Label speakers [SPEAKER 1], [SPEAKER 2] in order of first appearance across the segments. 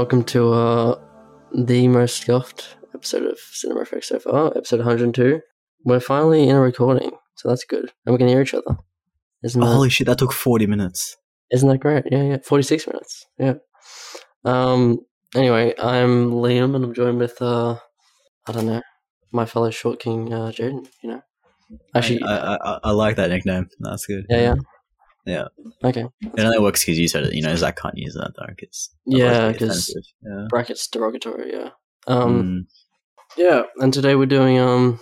[SPEAKER 1] Welcome to uh, the most scuffed episode of Cinema Effects so far, episode 102. We're finally in a recording, so that's good, and we can hear each other. Isn't that,
[SPEAKER 2] holy shit, that took 40 minutes.
[SPEAKER 1] isn't that great? Yeah, yeah, 46 minutes. Yeah. Um. Anyway, I'm Liam, and I'm joined with uh, I don't know, my fellow short king, uh, Jayden. You know, actually,
[SPEAKER 2] I, I, I, I like that nickname. That's good.
[SPEAKER 1] yeah, yeah,
[SPEAKER 2] Yeah.
[SPEAKER 1] okay,
[SPEAKER 2] It only works because you said it. You know, Zach can't use that though. Cause
[SPEAKER 1] Yeah,
[SPEAKER 2] otherwise it'd be
[SPEAKER 1] 'cause-
[SPEAKER 2] offensive. Yeah.
[SPEAKER 1] brackets derogatory. Yeah. Um.
[SPEAKER 2] Mm.
[SPEAKER 1] Yeah, and today we're doing um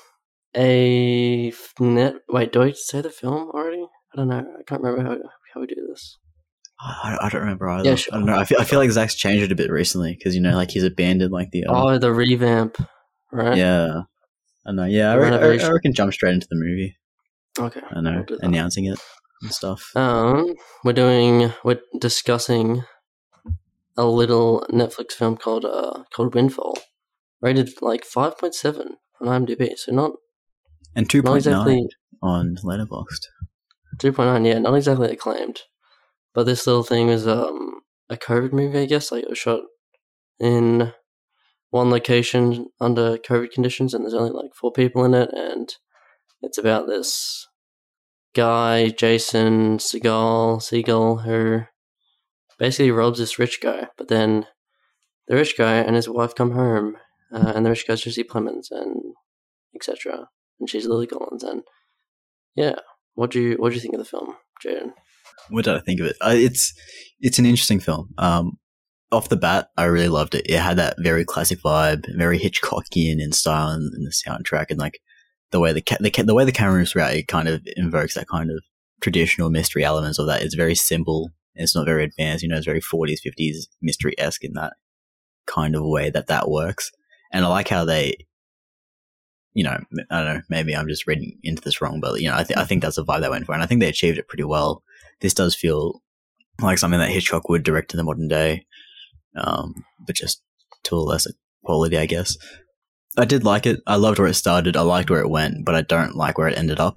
[SPEAKER 1] a net. Wait, do I say the film already? I don't know. I can't remember how how we do this.
[SPEAKER 2] I, I don't remember either.
[SPEAKER 1] Yeah, sure.
[SPEAKER 2] I don't know. I feel, I feel like Zach's changed it a bit recently because, you know, like he's abandoned like the. Um,
[SPEAKER 1] Oh, the revamp, right?
[SPEAKER 2] Yeah. I know. Yeah, I, re-. I reckon jump straight into the movie.
[SPEAKER 1] Okay.
[SPEAKER 2] I know.
[SPEAKER 1] we'll.
[SPEAKER 2] Announcing it and stuff.
[SPEAKER 1] Um, we're doing we're discussing a little Netflix film called uh called Windfall, rated like five point seven on IMDb. So not
[SPEAKER 2] and
[SPEAKER 1] not
[SPEAKER 2] 2.9
[SPEAKER 1] exactly
[SPEAKER 2] on Letterboxd.
[SPEAKER 1] two point nine. Yeah, not exactly acclaimed. But this little thing was um a COVID movie, I guess. Like it was shot in one location under COVID conditions, and there's only like four people in it, and it's about this guy, Jason Seagal, Seagal, who basically robs this rich guy. But then the rich guy and his wife come home, uh, and the rich guy's Jesse Plemons, and etc. And she's Lily Collins, and yeah. What do you what do you think of the film, Jayden?
[SPEAKER 2] What did I think of it? Uh, it's it's an interesting film. Um, off the bat, I really loved it. It had that very classic vibe, very Hitchcockian in style in, in the soundtrack, and like the way the ca- the, ca- the way the camera moves throughout, it kind of invokes that kind of traditional mystery elements of that. It's very simple. It's not very advanced. You know, it's very forties, fifties mystery esque in that kind of way that that works. And I like how they, you know, I don't know, maybe I'm just reading into this wrong, but you know, I, th- I think that's the vibe they went for, and I think they achieved it pretty well this does feel like something that Hitchcock would direct in the modern day, um, but just to a lesser quality, I guess. I did like it. I loved where it started. I liked where it went, but I don't like where it ended up.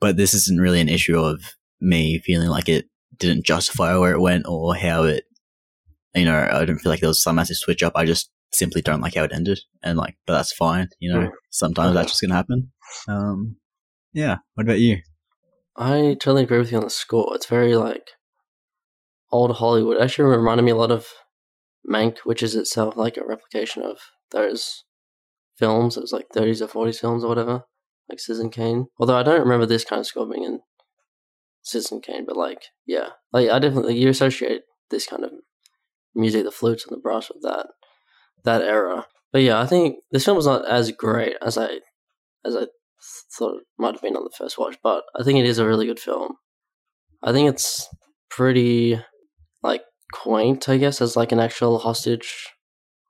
[SPEAKER 2] But this isn't really an issue of me feeling like it didn't justify where it went or how it, you know, I don't feel like there was some massive switch up. I just simply don't like how it ended. And like, but that's fine. You know,
[SPEAKER 1] Mm.
[SPEAKER 2] sometimes that's just going to happen. Um, yeah. What about you?
[SPEAKER 1] I totally agree with you on the score. It's very like old Hollywood. It actually reminded me a lot of Mank, which is itself like a replication of those films. It was like 30s or 40s films or whatever, like Citizen Kane. Although I don't remember this kind of score being in Citizen Kane, but like, yeah, like I definitely you associate this kind of music, the flutes and the brass with that that era. But yeah, I think this film is not as great as I as I thought it might have been on the first watch, but I think it is a really good film. I think it's pretty like quaint, I guess, as like an actual hostage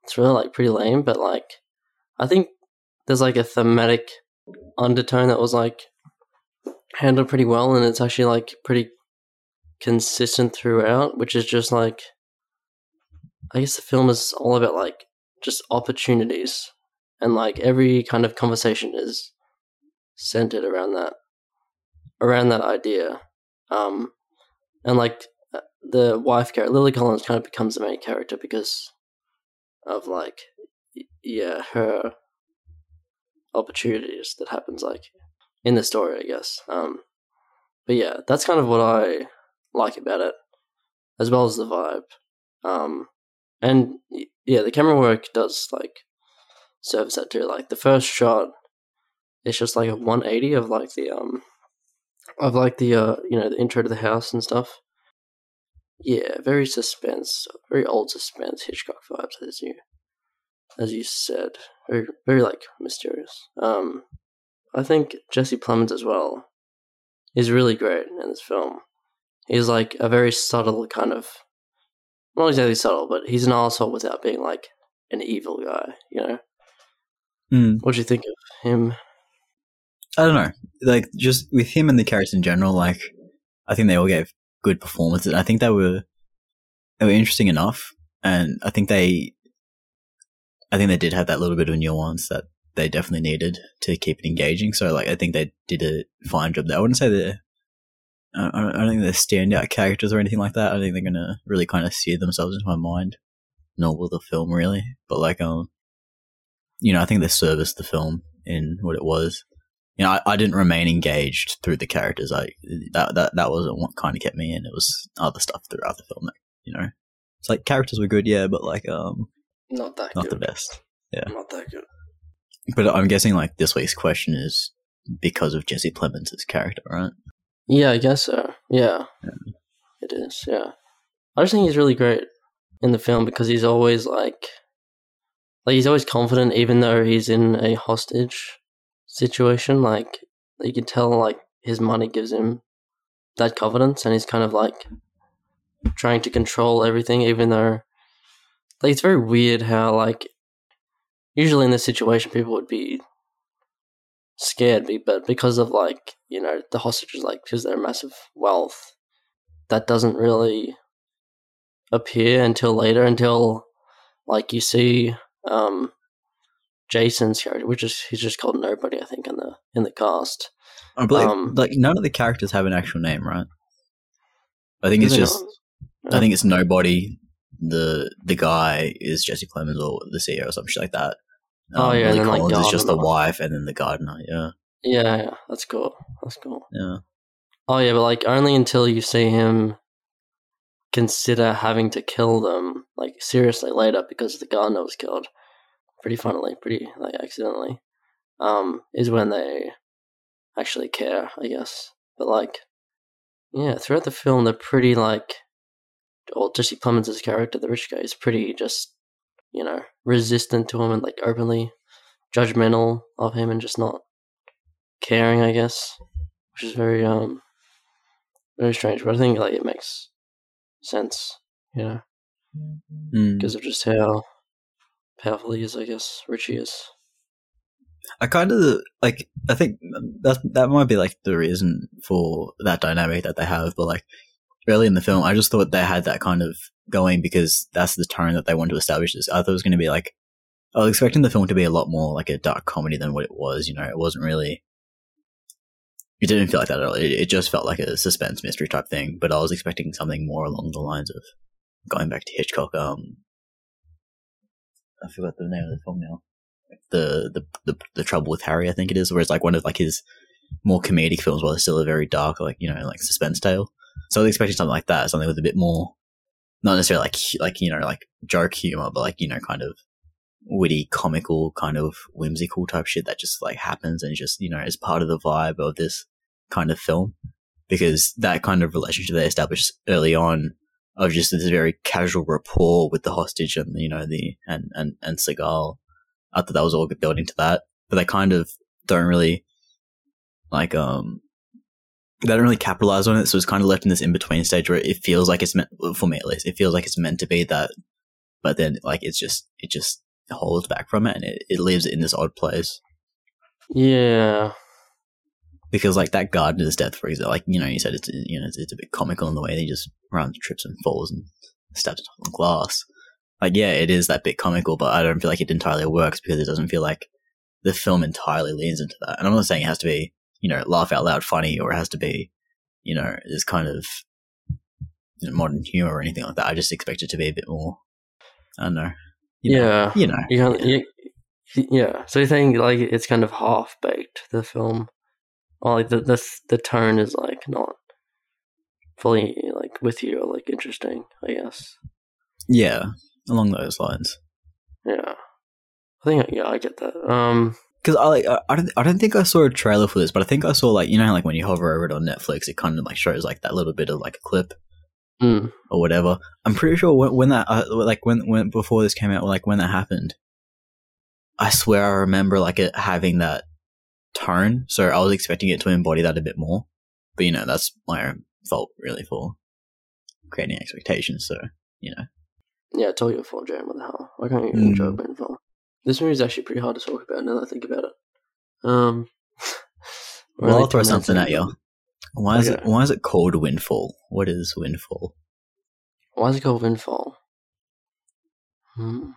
[SPEAKER 1] thriller, like pretty lame, but like I think there's like a thematic undertone that was like handled pretty well and it's actually like pretty consistent throughout, which is just like I guess the film is all about like just opportunities and like every kind of conversation is centered around that around that idea. Um and like uh, the wife character lily collins kind of becomes the main character because of like yeah her opportunities that happens like in the story i guess. Um but yeah that's kind of what i like about it as well as the vibe. Um and yeah the camera work does like service that too. Like the first shot it's just like a 180 of like the um of like the uh you know the intro to the house and stuff. Yeah very suspense very old suspense hitchcock vibes as you as you said very very like mysterious um i think jesse plemons as well is really great in this film he's like a very subtle kind of not exactly subtle but he's an asshole without being like an evil guy you know
[SPEAKER 2] Mm.
[SPEAKER 1] what do you think of him
[SPEAKER 2] I don't know. Like just with him and the characters in general, like I think they all gave good performances. I think they were they were interesting enough, and I think they, I think they did have that little bit of nuance that they definitely needed to keep it engaging. So like I think they did a fine job there. I wouldn't say they're, I don't, think they're standout characters or anything like that. I think they're gonna really kind of sear themselves into my mind nor will the film really. But like, um, you know, I think they serviced the film in what it was. You know, I, I didn't remain engaged through the characters. I that that that wasn't what kind of kept me in. It was other stuff throughout the film. That, you know, it's like characters were good, yeah, but like um,
[SPEAKER 1] Not that good.
[SPEAKER 2] not
[SPEAKER 1] good.
[SPEAKER 2] the best. yeah.
[SPEAKER 1] Not that good.
[SPEAKER 2] But I'm guessing like this week's question is because of Jesse Plemons' character, right?
[SPEAKER 1] Yeah, I guess so. Yeah. It is, yeah. I just think he's really great in the film because he's always like like he's always confident even though he's in a hostage situation. Like you can tell like his money gives him that confidence and he's kind of like trying to control everything even though like it's very weird how like usually in this situation people would be scared but because of like you know the hostages like because they're massive wealth that doesn't really appear until later until like you see um jason's character which is he's just called nobody i think in the in the cast
[SPEAKER 2] I believe
[SPEAKER 1] Um,
[SPEAKER 2] like none of the characters have an actual name, right? I think it's just
[SPEAKER 1] not?
[SPEAKER 2] I think it's nobody. The the guy is Jesse Plemons or the CEO or some shit like that. Um,
[SPEAKER 1] Oh, yeah, and
[SPEAKER 2] Lily
[SPEAKER 1] then, like,
[SPEAKER 2] is just the wife, and then the gardener. Yeah,
[SPEAKER 1] yeah yeah that's cool that's cool
[SPEAKER 2] yeah.
[SPEAKER 1] oh yeah but like only until you see him consider having to kill them like seriously later because the gardener was killed pretty funnily pretty like accidentally um is when they actually care i guess but like yeah throughout the film they're pretty like well jesse plemons' character the rich guy is pretty just you know resistant to him and like openly judgmental of him and just not caring i guess which is very um very strange but i think like it makes sense you know
[SPEAKER 2] Mm.
[SPEAKER 1] because of just how powerful he is i guess richie is
[SPEAKER 2] I kind of like. I think that that might be like the reason for that dynamic that they have. But like early in the film, I just thought they had that kind of going because that's the tone that they wanted to establish. This I thought it was going to be like I was expecting the film to be a lot more like a dark comedy than what it was. You know, it wasn't really. It didn't feel like that at all. It, it just felt like a suspense mystery type thing. But I was expecting something more along the lines of going back to Hitchcock. Um, I forgot the name of the film now the, the the the trouble with Harry, I think it is, where it's like one of like his more comedic films, while it's still a very dark, like you know, like suspense tale. So I was expecting something like that, something with a bit more, not necessarily like like you know, like joke humor, but like you know, kind of witty, comical, kind of whimsical type shit that just like happens and just you know is part of the vibe of this kind of film. Because that kind of relationship they established early on of just this very casual rapport with the hostage and you know the and and and Seagal I thought that was all building to that, but they kind of don't really like um they don't really capitalize on it, so it's kind of left in this in between stage where it feels like it's meant for me at least. It feels like it's meant to be that, but then like it's just it just holds back from it and it, it leaves it in this odd place
[SPEAKER 1] yeah
[SPEAKER 2] because like that gardener's death, for example, like you know you said it's you know it's, it's a bit comical in the way he just runs, trips, and falls and stabs on glass. Like yeah, it is that bit comical, but I don't feel like it entirely works because it doesn't feel like the film entirely leans into that. And I'm not saying it has to be you know laugh out loud funny or it has to be you know this kind of you know, modern humor or anything like that. I just expect it to be a bit more. I don't know. You know,
[SPEAKER 1] yeah
[SPEAKER 2] you know.
[SPEAKER 1] You can't,
[SPEAKER 2] yeah.
[SPEAKER 1] you, yeah. So you think like it's kind of half baked the film, or like the the the tone is like not fully like with you or like interesting. I guess.
[SPEAKER 2] yeah, along those lines.
[SPEAKER 1] Yeah. I think yeah I get that. Um.
[SPEAKER 2] Because I like I- I don't I don't think I saw a trailer for this, but I think I saw like you know like when you hover over it on Netflix, it kind of like shows like that little bit of like a clip
[SPEAKER 1] mm,
[SPEAKER 2] or whatever. I'm pretty sure when, when that uh, like when when before this came out, like when that happened, I swear I remember like it having that tone. So I was expecting it to embody that a bit more, but you know that's my own fault really for creating expectations. So you know,
[SPEAKER 1] Yeah, it's all your fault, Jane. What the hell? Why can't you
[SPEAKER 2] Mm.
[SPEAKER 1] enjoy Windfall? This movie is actually pretty hard to talk about now that I think about it. Um,
[SPEAKER 2] well, I'll throw something at you. Why is it why is it called Windfall? What is Windfall?
[SPEAKER 1] Why is it called Windfall? Hmm.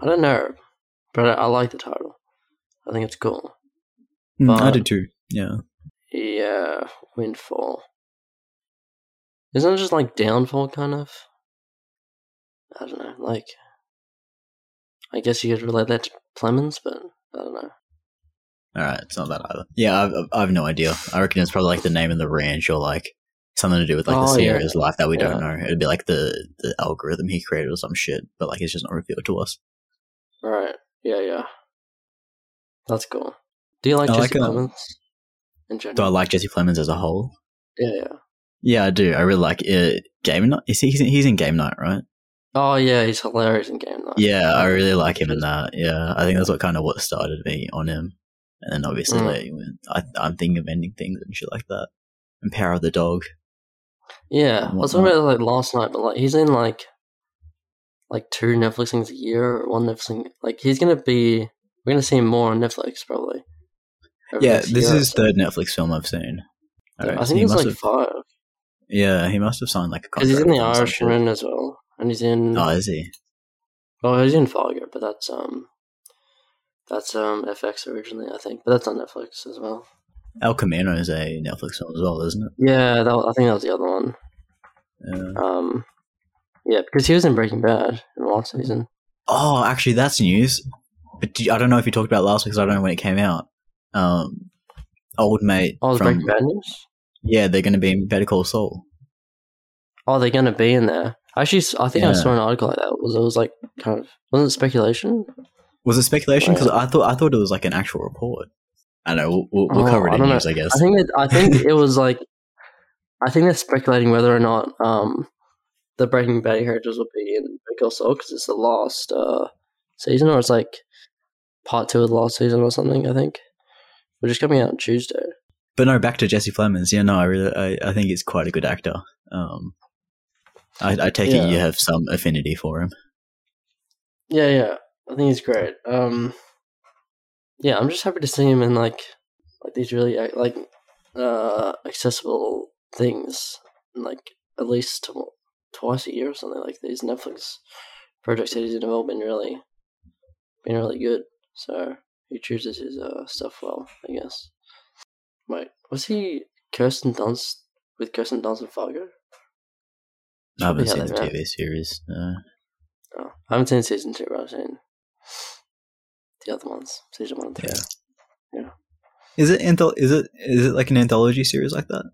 [SPEAKER 1] I don't know, but I, I like the title. I think it's cool.
[SPEAKER 2] Mm, I
[SPEAKER 1] But-
[SPEAKER 2] did too. Yeah.
[SPEAKER 1] Yeah, Windfall. Isn't it just like Downfall, kind of? I don't know. Like, I guess you could relate that to Plemons, but I don't know.
[SPEAKER 2] All right, it's not that either. Yeah, I've, I've- no idea. I reckon it's probably like the name of the ranch or like something to do with like the
[SPEAKER 1] Oh, yeah.
[SPEAKER 2] Life that we don't know. It'd be like the the algorithm he created or some shit, but like it's just not revealed to us.
[SPEAKER 1] Right. Yeah, yeah. That's cool. Do you like
[SPEAKER 2] I
[SPEAKER 1] Jesse
[SPEAKER 2] like, um,
[SPEAKER 1] Plemons? In general?
[SPEAKER 2] Do I like Jesse Plemons as a whole?
[SPEAKER 1] yeah, yeah.
[SPEAKER 2] Yeah, I do. I really like it. Game night. Is he? He's in, he's in Game Night, right?
[SPEAKER 1] Oh, yeah, he's hilarious in game night.
[SPEAKER 2] Yeah, I really like him in that. Yeah, I think that's what kind of what started me on him. And then obviously,
[SPEAKER 1] Mm.
[SPEAKER 2] like, I, I'm thinking of ending things and shit like that. And Power of the Dog.
[SPEAKER 1] Yeah, I was talking about like last night, but like he's in like like two Netflix things a year or one Netflix thing. Like he's gonna be, we're gonna see him more on Netflix probably.
[SPEAKER 2] Yeah, this is
[SPEAKER 1] so.
[SPEAKER 2] third Netflix film I've seen.
[SPEAKER 1] Yeah,
[SPEAKER 2] Alright,
[SPEAKER 1] I
[SPEAKER 2] so
[SPEAKER 1] think
[SPEAKER 2] he
[SPEAKER 1] it's like
[SPEAKER 2] have,
[SPEAKER 1] five
[SPEAKER 2] yeah, he must have signed like a
[SPEAKER 1] because
[SPEAKER 2] contract.
[SPEAKER 1] he's in the
[SPEAKER 2] with them or some shit.
[SPEAKER 1] Irishman as well, and he's in.
[SPEAKER 2] Oh, is he?
[SPEAKER 1] Oh, he's in Fargo, but that's um, that's um FX originally, I think, but that's on Netflix as well.
[SPEAKER 2] El Camino is a Netflix film as well, isn't it?
[SPEAKER 1] Yeah, that I think that was the other one.
[SPEAKER 2] Yeah.
[SPEAKER 1] Um, yeah, because he was in Breaking Bad in the last season.
[SPEAKER 2] Oh, actually, that's news. But you- I don't know if you talked about it last week because I don't know when it came out. Um, old mate
[SPEAKER 1] Oh,
[SPEAKER 2] from
[SPEAKER 1] Breaking Bad news.
[SPEAKER 2] yeah, they're going to be in Better Call Saul.
[SPEAKER 1] Oh, they're gonna be in there. Actually, I think I saw an article like that. It was it was like kind of wasn't it speculation?
[SPEAKER 2] Was it speculation? Because I thought I thought it was like an actual report. I don't know. We'll, we'll,
[SPEAKER 1] Oh,
[SPEAKER 2] cover it
[SPEAKER 1] I
[SPEAKER 2] in
[SPEAKER 1] don't know.
[SPEAKER 2] I guess.
[SPEAKER 1] I think that I think it was like I think they're speculating whether or not um the Breaking Bad characters will be in Better Call Saul because it's the last uh season or it's like part two of the last season or something. I think, which is coming out on Tuesday.
[SPEAKER 2] but no, back to Jesse Plemons. Yeah, no, I really, I, I think he's quite a good actor. Um, I, I take
[SPEAKER 1] Yeah.
[SPEAKER 2] it you have some affinity for him.
[SPEAKER 1] Yeah, yeah. I think he's great. Um, yeah, I'm just happy to see him in like like these really uh, like uh accessible things, like at least tw- twice a year or something. Like these Netflix projects that he's in all been really been really good. So he chooses his uh stuff well, I guess. Wait, was he Kirsten Dunst with Kirsten Dunst and Fargo?
[SPEAKER 2] I haven't seen the TV series. No.
[SPEAKER 1] Oh, I haven't seen season two, but I've seen the other ones, season one and two.
[SPEAKER 2] Yeah. Is it anthol- Is it is it like an anthology series like that?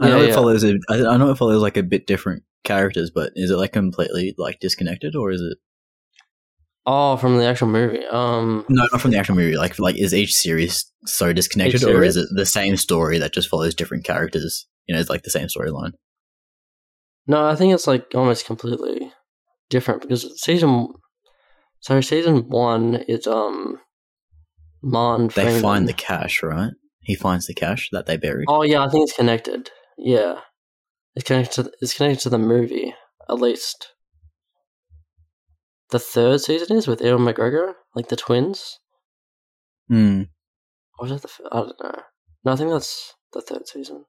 [SPEAKER 2] I
[SPEAKER 1] Yeah,
[SPEAKER 2] know it
[SPEAKER 1] yeah.
[SPEAKER 2] follows. A, I I know it follows like a bit different characters, but is it like completely like disconnected, or is it
[SPEAKER 1] Oh, from the actual movie. Um,
[SPEAKER 2] no, not from the actual movie? Like like is each series so disconnected,
[SPEAKER 1] Each
[SPEAKER 2] or is it the same story that just follows different characters? You know, it's like the same storyline.
[SPEAKER 1] No, I think it's like almost completely different because season. So season one is um, Mon.
[SPEAKER 2] They
[SPEAKER 1] Freeman.
[SPEAKER 2] find the cash, right? He finds the cash that they buried.
[SPEAKER 1] Oh yeah, I think it's connected. Yeah, it's connected. To, it's connected to the movie at least. The third season is with Ewan McGregor, like the twins.
[SPEAKER 2] Hmm.
[SPEAKER 1] Or was that the? I don't know. No, I think that's the third season.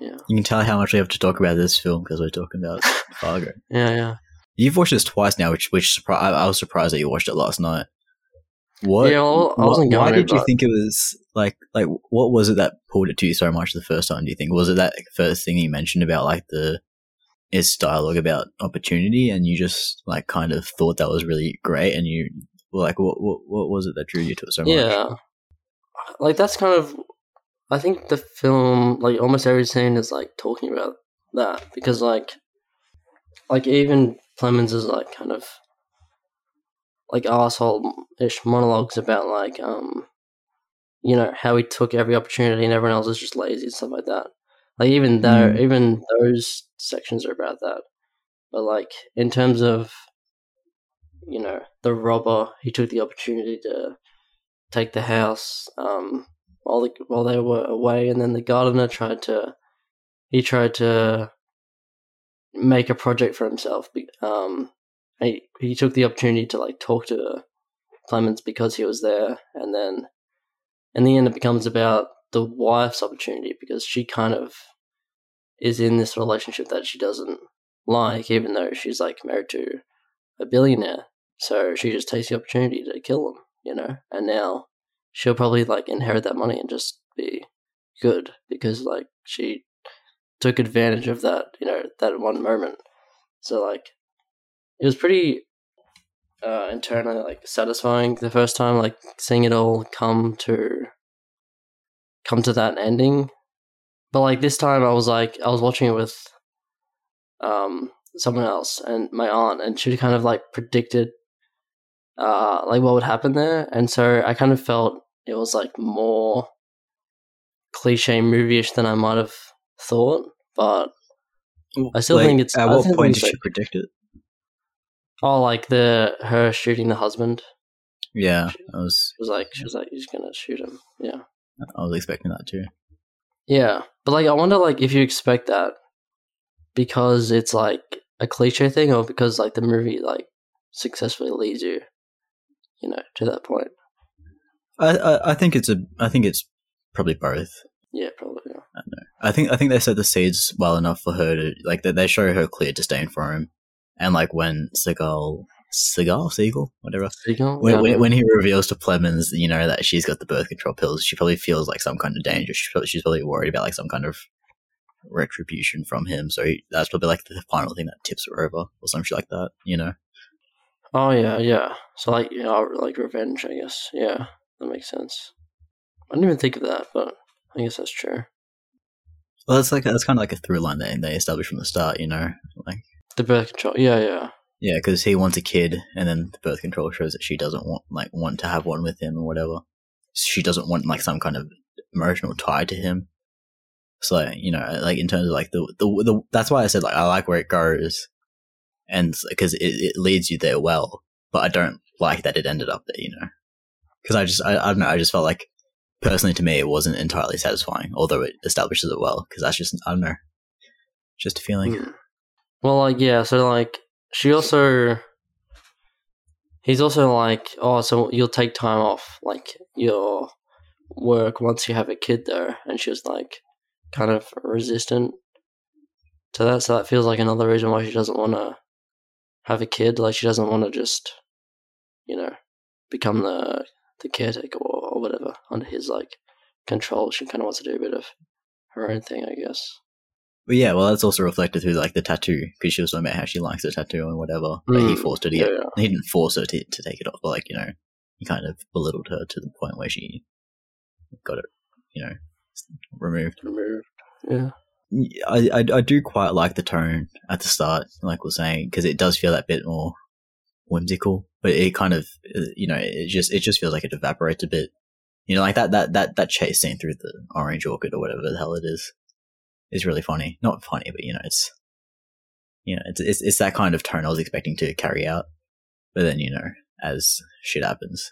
[SPEAKER 1] Yeah,
[SPEAKER 2] You can tell how much we have to talk about this film because we're talking about Fargo.
[SPEAKER 1] yeah, yeah.
[SPEAKER 2] You've watched this twice now, which which surpri- I, I was surprised that you watched it last night. What?
[SPEAKER 1] Yeah, well, I wasn't
[SPEAKER 2] why
[SPEAKER 1] going
[SPEAKER 2] did
[SPEAKER 1] to,
[SPEAKER 2] you think it was like like what was it that pulled it to you so much the first time? Do you think was it that first thing you mentioned about like the its dialogue about opportunity, and you just like kind of thought that was really great, and you were like, what what what was it that drew you to it so much?
[SPEAKER 1] Yeah. Like that's kind of I think the film like almost every scene is like talking about that because like like even Plemons is like kind of like asshole ish monologues about like um you know how he took every opportunity and everyone else is just lazy and stuff like that. Like even though
[SPEAKER 2] Mm.
[SPEAKER 1] even those sections are about that. But like in terms of you know, the robber, he took the opportunity to take the house um, while the, while they were away, and then the gardener tried to he tried to make a project for himself. Um, he he took the opportunity to like talk to Plemons because he was there, and then in the end, it becomes about the wife's opportunity because she kind of is in this relationship that she doesn't like, even though she's like married to a billionaire. So she just takes the opportunity to kill him, you know, and now she'll probably like inherit that money and just be good because like she took advantage of that, you know, that one moment. So like it was pretty uh, internally like satisfying the first time, like seeing it all come to come to that ending. But like this time, I was like, I was watching it with um someone else and my aunt, and she kind of like predicted uh like what would happen there, and so I kind of felt it was like more cliche movie-ish than I might have thought, but I still
[SPEAKER 2] Like,
[SPEAKER 1] think it's.
[SPEAKER 2] At
[SPEAKER 1] I
[SPEAKER 2] what point did she predict it?
[SPEAKER 1] Oh, like the her shooting the husband.
[SPEAKER 2] Yeah, I was
[SPEAKER 1] She was like, she was like, he's gonna shoot him. Yeah,
[SPEAKER 2] I was expecting that too.
[SPEAKER 1] yeah. But like, I wonder, like, if you expect that because it's like a cliche thing, or because like the movie like successfully leads you, you know, to that point.
[SPEAKER 2] I, I I think it's a I think it's probably both.
[SPEAKER 1] Yeah, probably. Yeah.
[SPEAKER 2] I think I think they set the seeds well enough for her to like that they show her clear disdain for him, and like when Seagal Seagal Seagal whatever
[SPEAKER 1] Seagull?
[SPEAKER 2] when,
[SPEAKER 1] Yeah,
[SPEAKER 2] when,
[SPEAKER 1] yeah.
[SPEAKER 2] when he reveals to Plemons you know that she's got the birth control pills she probably feels like some kind of danger she's probably, she's probably worried about like some kind of retribution from him so he, that's probably like the final thing that tips her over or something like that you know
[SPEAKER 1] Oh yeah, yeah. So like, yeah, like revenge, I guess. Yeah, that makes sense. I didn't even think of that, but I guess that's true.
[SPEAKER 2] well that's like that's kind of like a through line that they established from the start you know like
[SPEAKER 1] The birth control. Yeah, yeah.
[SPEAKER 2] Yeah, because he wants a kid, and then the birth control shows that she doesn't want like want to have one with him or whatever. She doesn't want like some kind of emotional tie to him. So you know, like in terms of like the the, the that's why I said like I like where it goes, and because it, it leads you there well. But I don't like that it ended up there, you know, because I just I, I don't know I just felt like personally to me it wasn't entirely satisfying, although it establishes it well. Because that's just I don't know, just a feeling.
[SPEAKER 1] Well, like yeah, so like she also he's also like oh, so you'll take time off like your work once you have a kid there, and she was like kind of resistant to that. So that feels like another reason why she doesn't want to have a kid. Like she doesn't want to just you know become the the caretaker or, or whatever under his like control. She kind of wants to do a bit of her own thing, I guess.
[SPEAKER 2] But yeah, well, that's also reflected through like the tattoo because she was talking about how she likes the tattoo and whatever. But he
[SPEAKER 1] Mm,
[SPEAKER 2] forced her to
[SPEAKER 1] Yeah,
[SPEAKER 2] get.
[SPEAKER 1] yeah.
[SPEAKER 2] He didn't force her to, to take it off, but like you know, he kind of belittled her to the point where she got it, you know, removed.
[SPEAKER 1] removed. Yeah.
[SPEAKER 2] I, I I do quite like the tone at the start, like we're saying, because it does feel that bit more whimsical. But it kind of, uh, you know, it just it just feels like it evaporates a bit. You know, like that that that that chase scene through the orange orchid or whatever the hell it is, is really funny. Not funny, but you know, it's you know, it's it's it's that kind of tone I was expecting to carry out. But then you know, as shit happens,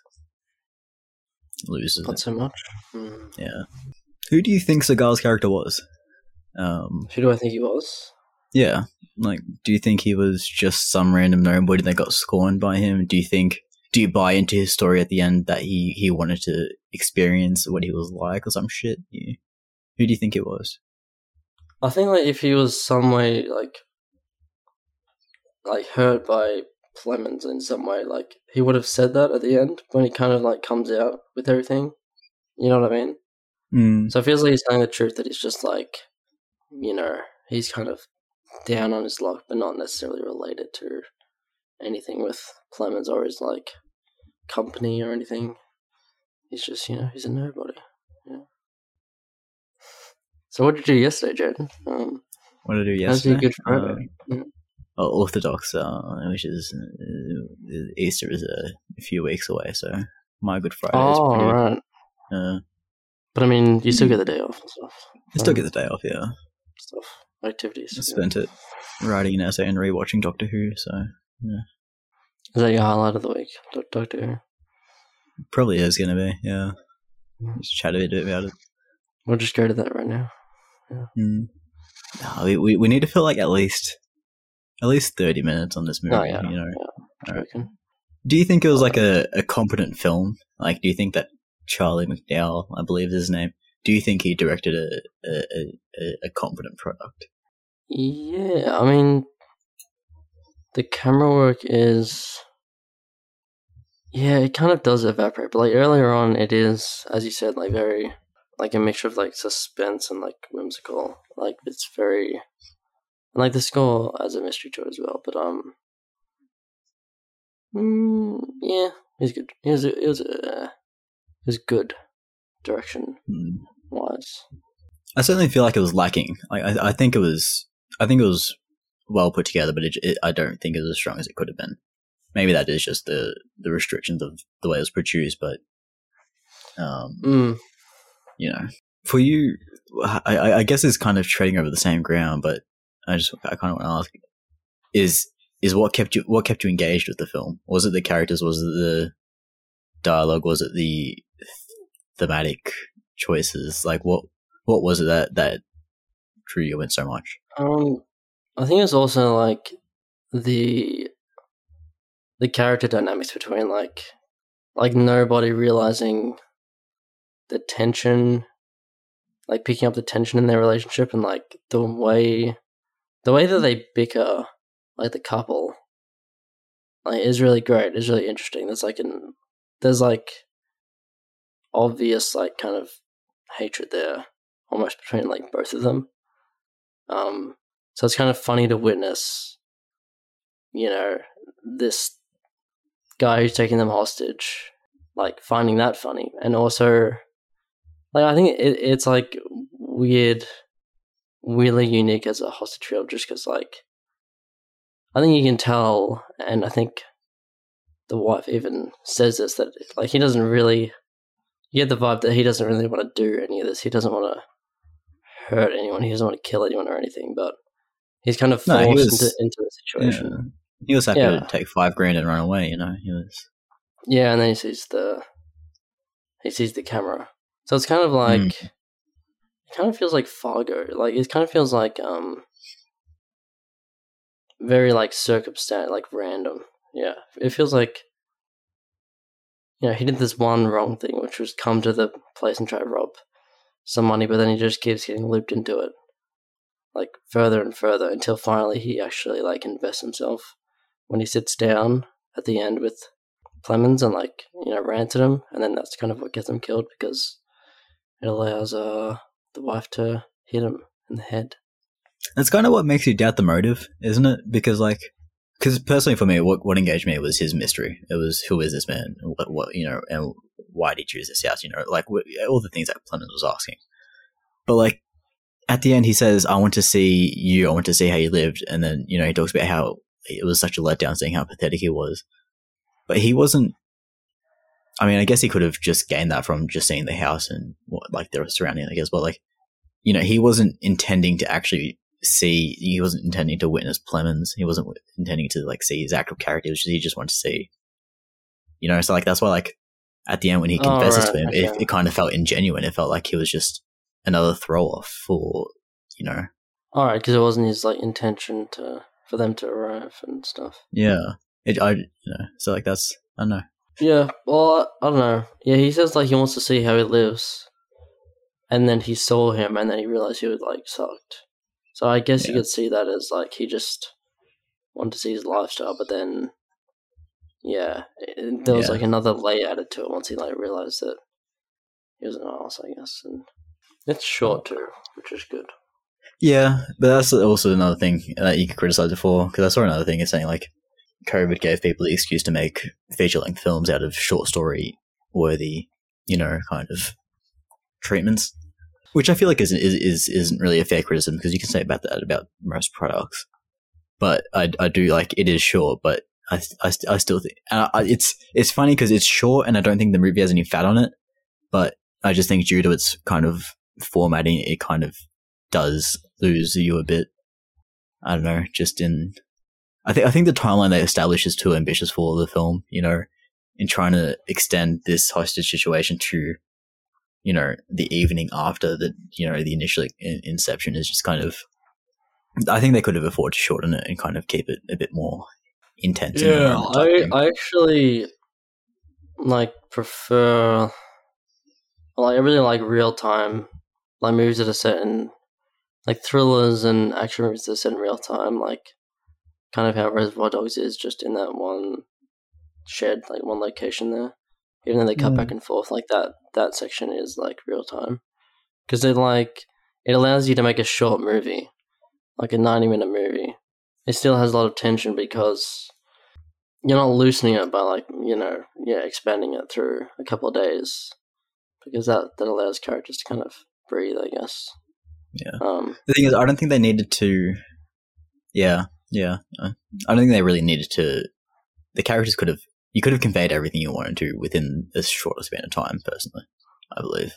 [SPEAKER 2] loses.
[SPEAKER 1] Not
[SPEAKER 2] it.
[SPEAKER 1] so much. Mm.
[SPEAKER 2] Yeah. Who do you think Seagal's character was? Um,
[SPEAKER 1] Who do I think he was?
[SPEAKER 2] yeah. Like, do you think he was just some random nobody that got scorned by him? Do you think, do you buy into his story at the end that he, he wanted to experience what he was like or some shit? You, who do you think it was?
[SPEAKER 1] I think like if he was some way like like hurt by Plemons in some way, like he would have said that at the end when he kind of like comes out with everything. You know what I mean?
[SPEAKER 2] Mm.
[SPEAKER 1] So it feels like he's telling the truth that he's just like, you know, he's kind of down on his luck, but not necessarily related to anything with Plemons or his like company or anything. He's just, you know, he's a nobody. Yeah. So what did you do yesterday, Jayden? Um,
[SPEAKER 2] What did I do
[SPEAKER 1] how's your
[SPEAKER 2] yesterday?
[SPEAKER 1] Good Friday?
[SPEAKER 2] Uh, oh, Orthodox, uh, which is uh, Easter is a, few weeks away, so my Good Friday is
[SPEAKER 1] oh,
[SPEAKER 2] pretty.
[SPEAKER 1] right.
[SPEAKER 2] Uh,
[SPEAKER 1] But I mean, you still get the day off and stuff.
[SPEAKER 2] I still
[SPEAKER 1] Um,
[SPEAKER 2] get the day off, yeah.
[SPEAKER 1] Stuff, activities.
[SPEAKER 2] I
[SPEAKER 1] yeah.
[SPEAKER 2] spent it writing an essay and rewatching Doctor Who, so yeah,
[SPEAKER 1] Is that your highlight of the week, Doc- Doctor Who?
[SPEAKER 2] probably is going to be, yeah.
[SPEAKER 1] Mm.
[SPEAKER 2] Just chat a bit about it.
[SPEAKER 1] We'll just go to that right now.
[SPEAKER 2] Mm. No, we, we, we need to feel like at least at least 30 minutes on this movie,
[SPEAKER 1] Oh, yeah.
[SPEAKER 2] you know.
[SPEAKER 1] I reckon.
[SPEAKER 2] Do you think it was like a, a competent film? Like, do you think that Charlie McDowell, I believe is his name, do you think he directed a, a, a, a competent product?
[SPEAKER 1] Yeah, I mean, the camera work is. Yeah, it kind of does evaporate, but like earlier on, it is, as you said, like very, like a mixture of like suspense and like whimsical. Like it's very, and like the score as a mystery to it as well. But um, Mm, yeah, he's good. He was, it was, uh, it was good direction
[SPEAKER 2] Mm.
[SPEAKER 1] wise.
[SPEAKER 2] I certainly feel like it was lacking. Like I, I think it was, I think it was well put together, but it, it, I don't think it was as strong as it could have been. Maybe that is just the the restrictions of the way it was produced, but um,
[SPEAKER 1] Mm.
[SPEAKER 2] you know, for you, I, I, guess it's kind of treading over the same ground, but I just I kind of want to ask: is is what kept you what kept you engaged with the film? Was it the characters? Was it the dialogue? Was it the thematic choices? Like what what was it that that drew you in so much?
[SPEAKER 1] Um, I think it's also like the the character dynamics between like like nobody realizing the tension, like picking up the tension in their relationship, and like the way the way that they bicker, like the couple, like is really great. It's really interesting. There's like an there's like obvious like kind of hatred there, almost between like both of them. Um, so it's kind of funny to witness, you know, this guy who's taking them hostage, like finding that funny, and also, like I think it, it's like weird, weirdly unique as a hostage film, just because like I think you can tell, and I think the wife even says this that like he doesn't really. You get the vibe that he doesn't really want to do any of this. He doesn't want to hurt anyone. He doesn't want to kill anyone or anything. But he's kind of forced
[SPEAKER 2] he was-
[SPEAKER 1] into, into the situation.
[SPEAKER 2] Yeah. He was happy
[SPEAKER 1] Yeah.
[SPEAKER 2] to take five grand and run away. You know, he was.
[SPEAKER 1] Yeah, and then he sees the he sees the camera. So it's kind of like
[SPEAKER 2] Mm.
[SPEAKER 1] it kind of feels like Fargo. Like it kind of feels like um very like circumstant, like random. Yeah. It feels like you know, he did this one wrong thing, which was come to the place and try to rob some money, but then he just keeps getting looped into it. Like further and further until finally he actually like invests himself when he sits down at the end with Plemons and like you know rants at him, and then that's kind of what gets him killed because it allows uh the wife to hit him in the head.
[SPEAKER 2] That's kind of what makes you doubt the motive, isn't it? Because like, because personally for me, what what engaged me was his mystery. It was who is this man? What, what you know, and why did he choose this house? You know, like all the things that Plemons was asking. But like at the end, he says, "I want to see you. I want to see how you lived." And then you know he talks about how it was such a letdown, seeing how pathetic he was. But he wasn't. I mean, I guess he could have just gained that from just seeing the house and what like the surrounding. I guess, but like, you know, he wasn't intending to actually see. He wasn't intending to witness Plemons. He wasn't intending to like see his actual character. Just- He just wanted to see. You know, so like that's why like at the end when he
[SPEAKER 1] Oh,
[SPEAKER 2] confesses
[SPEAKER 1] right,
[SPEAKER 2] to him, it,
[SPEAKER 1] okay.
[SPEAKER 2] it kind of felt ingenuine. It felt like he was just another throw off for you know.
[SPEAKER 1] All right, because it wasn't his like intention to for them to arrive and stuff.
[SPEAKER 2] Yeah, it, I you know. So like that's I don't know.
[SPEAKER 1] Yeah, well, I, I don't know. Yeah, he says like he wants to see how he lives, and then he saw him, and then he realized he was like sucked. So I guess you could see that as like he just wanted to see his lifestyle, but then, yeah, it, there was
[SPEAKER 2] Yeah.
[SPEAKER 1] like another layer added to it once he like realized that he was an ass, I guess, and it's short too, which is good.
[SPEAKER 2] Yeah, but that's also another thing that you could criticize it for. Because I saw another thing is saying like COVID gave people the excuse to make feature length films out of short story worthy, you know, kind of treatments, which I feel like is is, is isn't really a fair criticism because you can say about that about most products. But I, I do like it is short, but I I, I still think uh, it's it's funny because it's short and I don't think the movie has any fat on it, but I just think due to its kind of formatting, it kind of does lose you a bit. I don't know, just in. I think I think the timeline they established is too ambitious for the film. You know, in trying to extend this hostage situation to, you know, the evening after the you know the initial in- inception is just kind of. I think they could have afforded to shorten it and kind of keep it a bit more intense.
[SPEAKER 1] Yeah, I. I actually like prefer like I really like real time like movies that are set in like thrillers and action movies that are set in real time, like kind of how Reservoir Dogs is just in that one shed, like one location there. Even though they cut
[SPEAKER 2] Mm.
[SPEAKER 1] back and forth, like that that section is like real time because it like it allows you to make a short movie, like a ninety minute movie. It still has a lot of tension because you're not loosening it by like you know yeah expanding it through a couple of days because that that allows characters to kind of breathe, I guess.
[SPEAKER 2] Yeah.
[SPEAKER 1] Um.
[SPEAKER 2] The thing is, I don't think they needed to. Yeah, yeah. I don't think they really needed to. The characters could have. You could have conveyed everything you wanted to within a shorter span of time. Personally, I believe.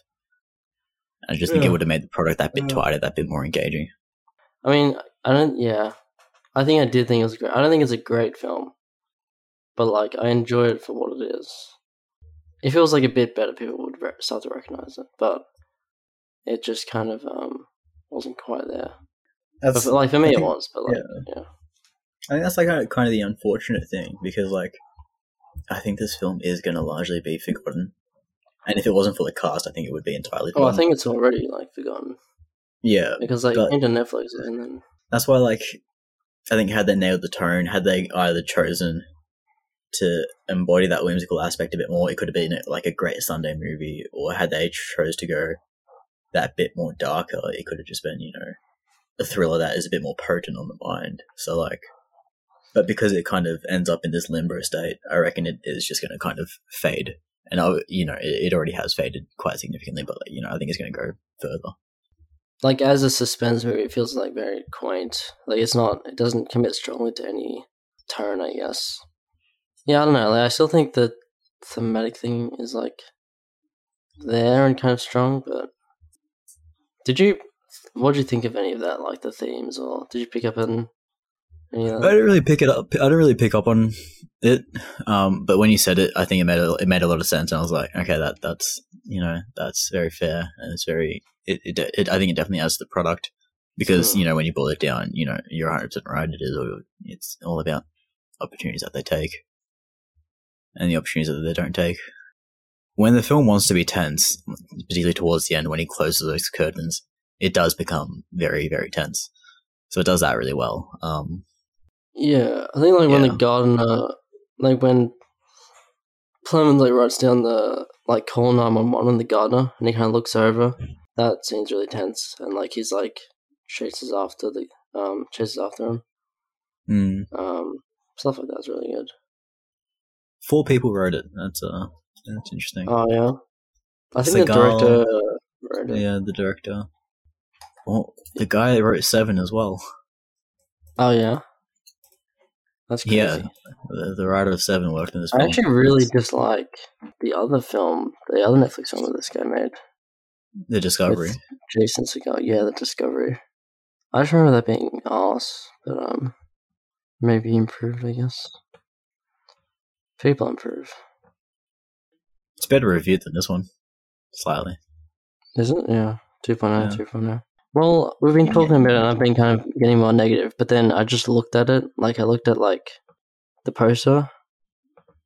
[SPEAKER 2] I just think it would have made the product that bit
[SPEAKER 1] Yeah.
[SPEAKER 2] tighter, that bit more engaging.
[SPEAKER 1] I mean, I don't. Yeah, I think I did think it was great. I don't think it's a great film, but like I enjoy it for what it is. If it was like a bit better, people would re- start to recognize it. But it just kind of um wasn't quite there. But
[SPEAKER 2] That's
[SPEAKER 1] for, like for me,
[SPEAKER 2] I
[SPEAKER 1] it was. But like, yeah.
[SPEAKER 2] I think that's like kind of the unfortunate thing because like I think this film is going to largely be forgotten, and if it wasn't for the cast, I think it would be entirely.
[SPEAKER 1] Oh, I think it's already like forgotten
[SPEAKER 2] yeah,
[SPEAKER 1] because like into Netflix and then
[SPEAKER 2] that's why like I think had they nailed the tone, had they either chosen to embody that whimsical aspect a bit more, it could have been like a great Sunday movie, or had they chose to go that bit more darker, it could have just been you know a thriller that is a bit more potent on the mind. So like. But because it kind of ends up in this limbo state, I reckon it is just going to kind of fade. And I, you know, it, it already has faded quite significantly, but you know, I think it's going to go further.
[SPEAKER 1] like as a suspense movie, it feels like very quaint. Like it's not. It doesn't commit strongly to any tone. I guess. Yeah, I don't know. Like I still think the thematic thing is like there and kind of strong. But did you? What did you think of any of that? Like the themes, or did you pick up on of
[SPEAKER 2] I didn't really pick it up. I didn't really pick up on it. Um, but when you said it, I think it made a, it made a lot of sense, and I was like, okay, that that's you know that's very fair, and it's very it. it, it I think it definitely adds to the product because
[SPEAKER 1] Hmm.
[SPEAKER 2] you know when you boil it down, you know you're 100 percent right. It is. all- It's all about opportunities that they take, and the opportunities that they don't take. When the film wants to be tense, particularly towards the end, when he closes those curtains, it does become very, very tense. So it does that really well. Um,
[SPEAKER 1] Yeah, I think like when the gardener, like when Clement like writes down the like call nine one one on the gardener, and he kind of looks over. That scene's really tense, and like he's like chases after the um chases after him.
[SPEAKER 2] mm.
[SPEAKER 1] Um, stuff like that's really good.
[SPEAKER 2] Four people wrote it. That's uh, that's interesting.
[SPEAKER 1] Oh yeah, I think the director wrote it.
[SPEAKER 2] yeah, the director. Oh, the guy that wrote Seven as well.
[SPEAKER 1] Oh yeah, that's crazy.
[SPEAKER 2] Yeah, the, the writer of Seven worked in this
[SPEAKER 1] I
[SPEAKER 2] film.
[SPEAKER 1] actually really dislike the other film, the other Netflix film that this guy made.
[SPEAKER 2] the Discovery.
[SPEAKER 1] Jason Segel. Yeah, the Discovery. I just remember that being ass, but um, maybe improved. I guess people improve,
[SPEAKER 2] It's better reviewed than this one, slightly.
[SPEAKER 1] isn't it? Yeah, 2.0,
[SPEAKER 2] Yeah.
[SPEAKER 1] 2.0. Well, we've been talking about it, and I've been kind of getting more negative. But then I just looked at it, like I looked at like the poster,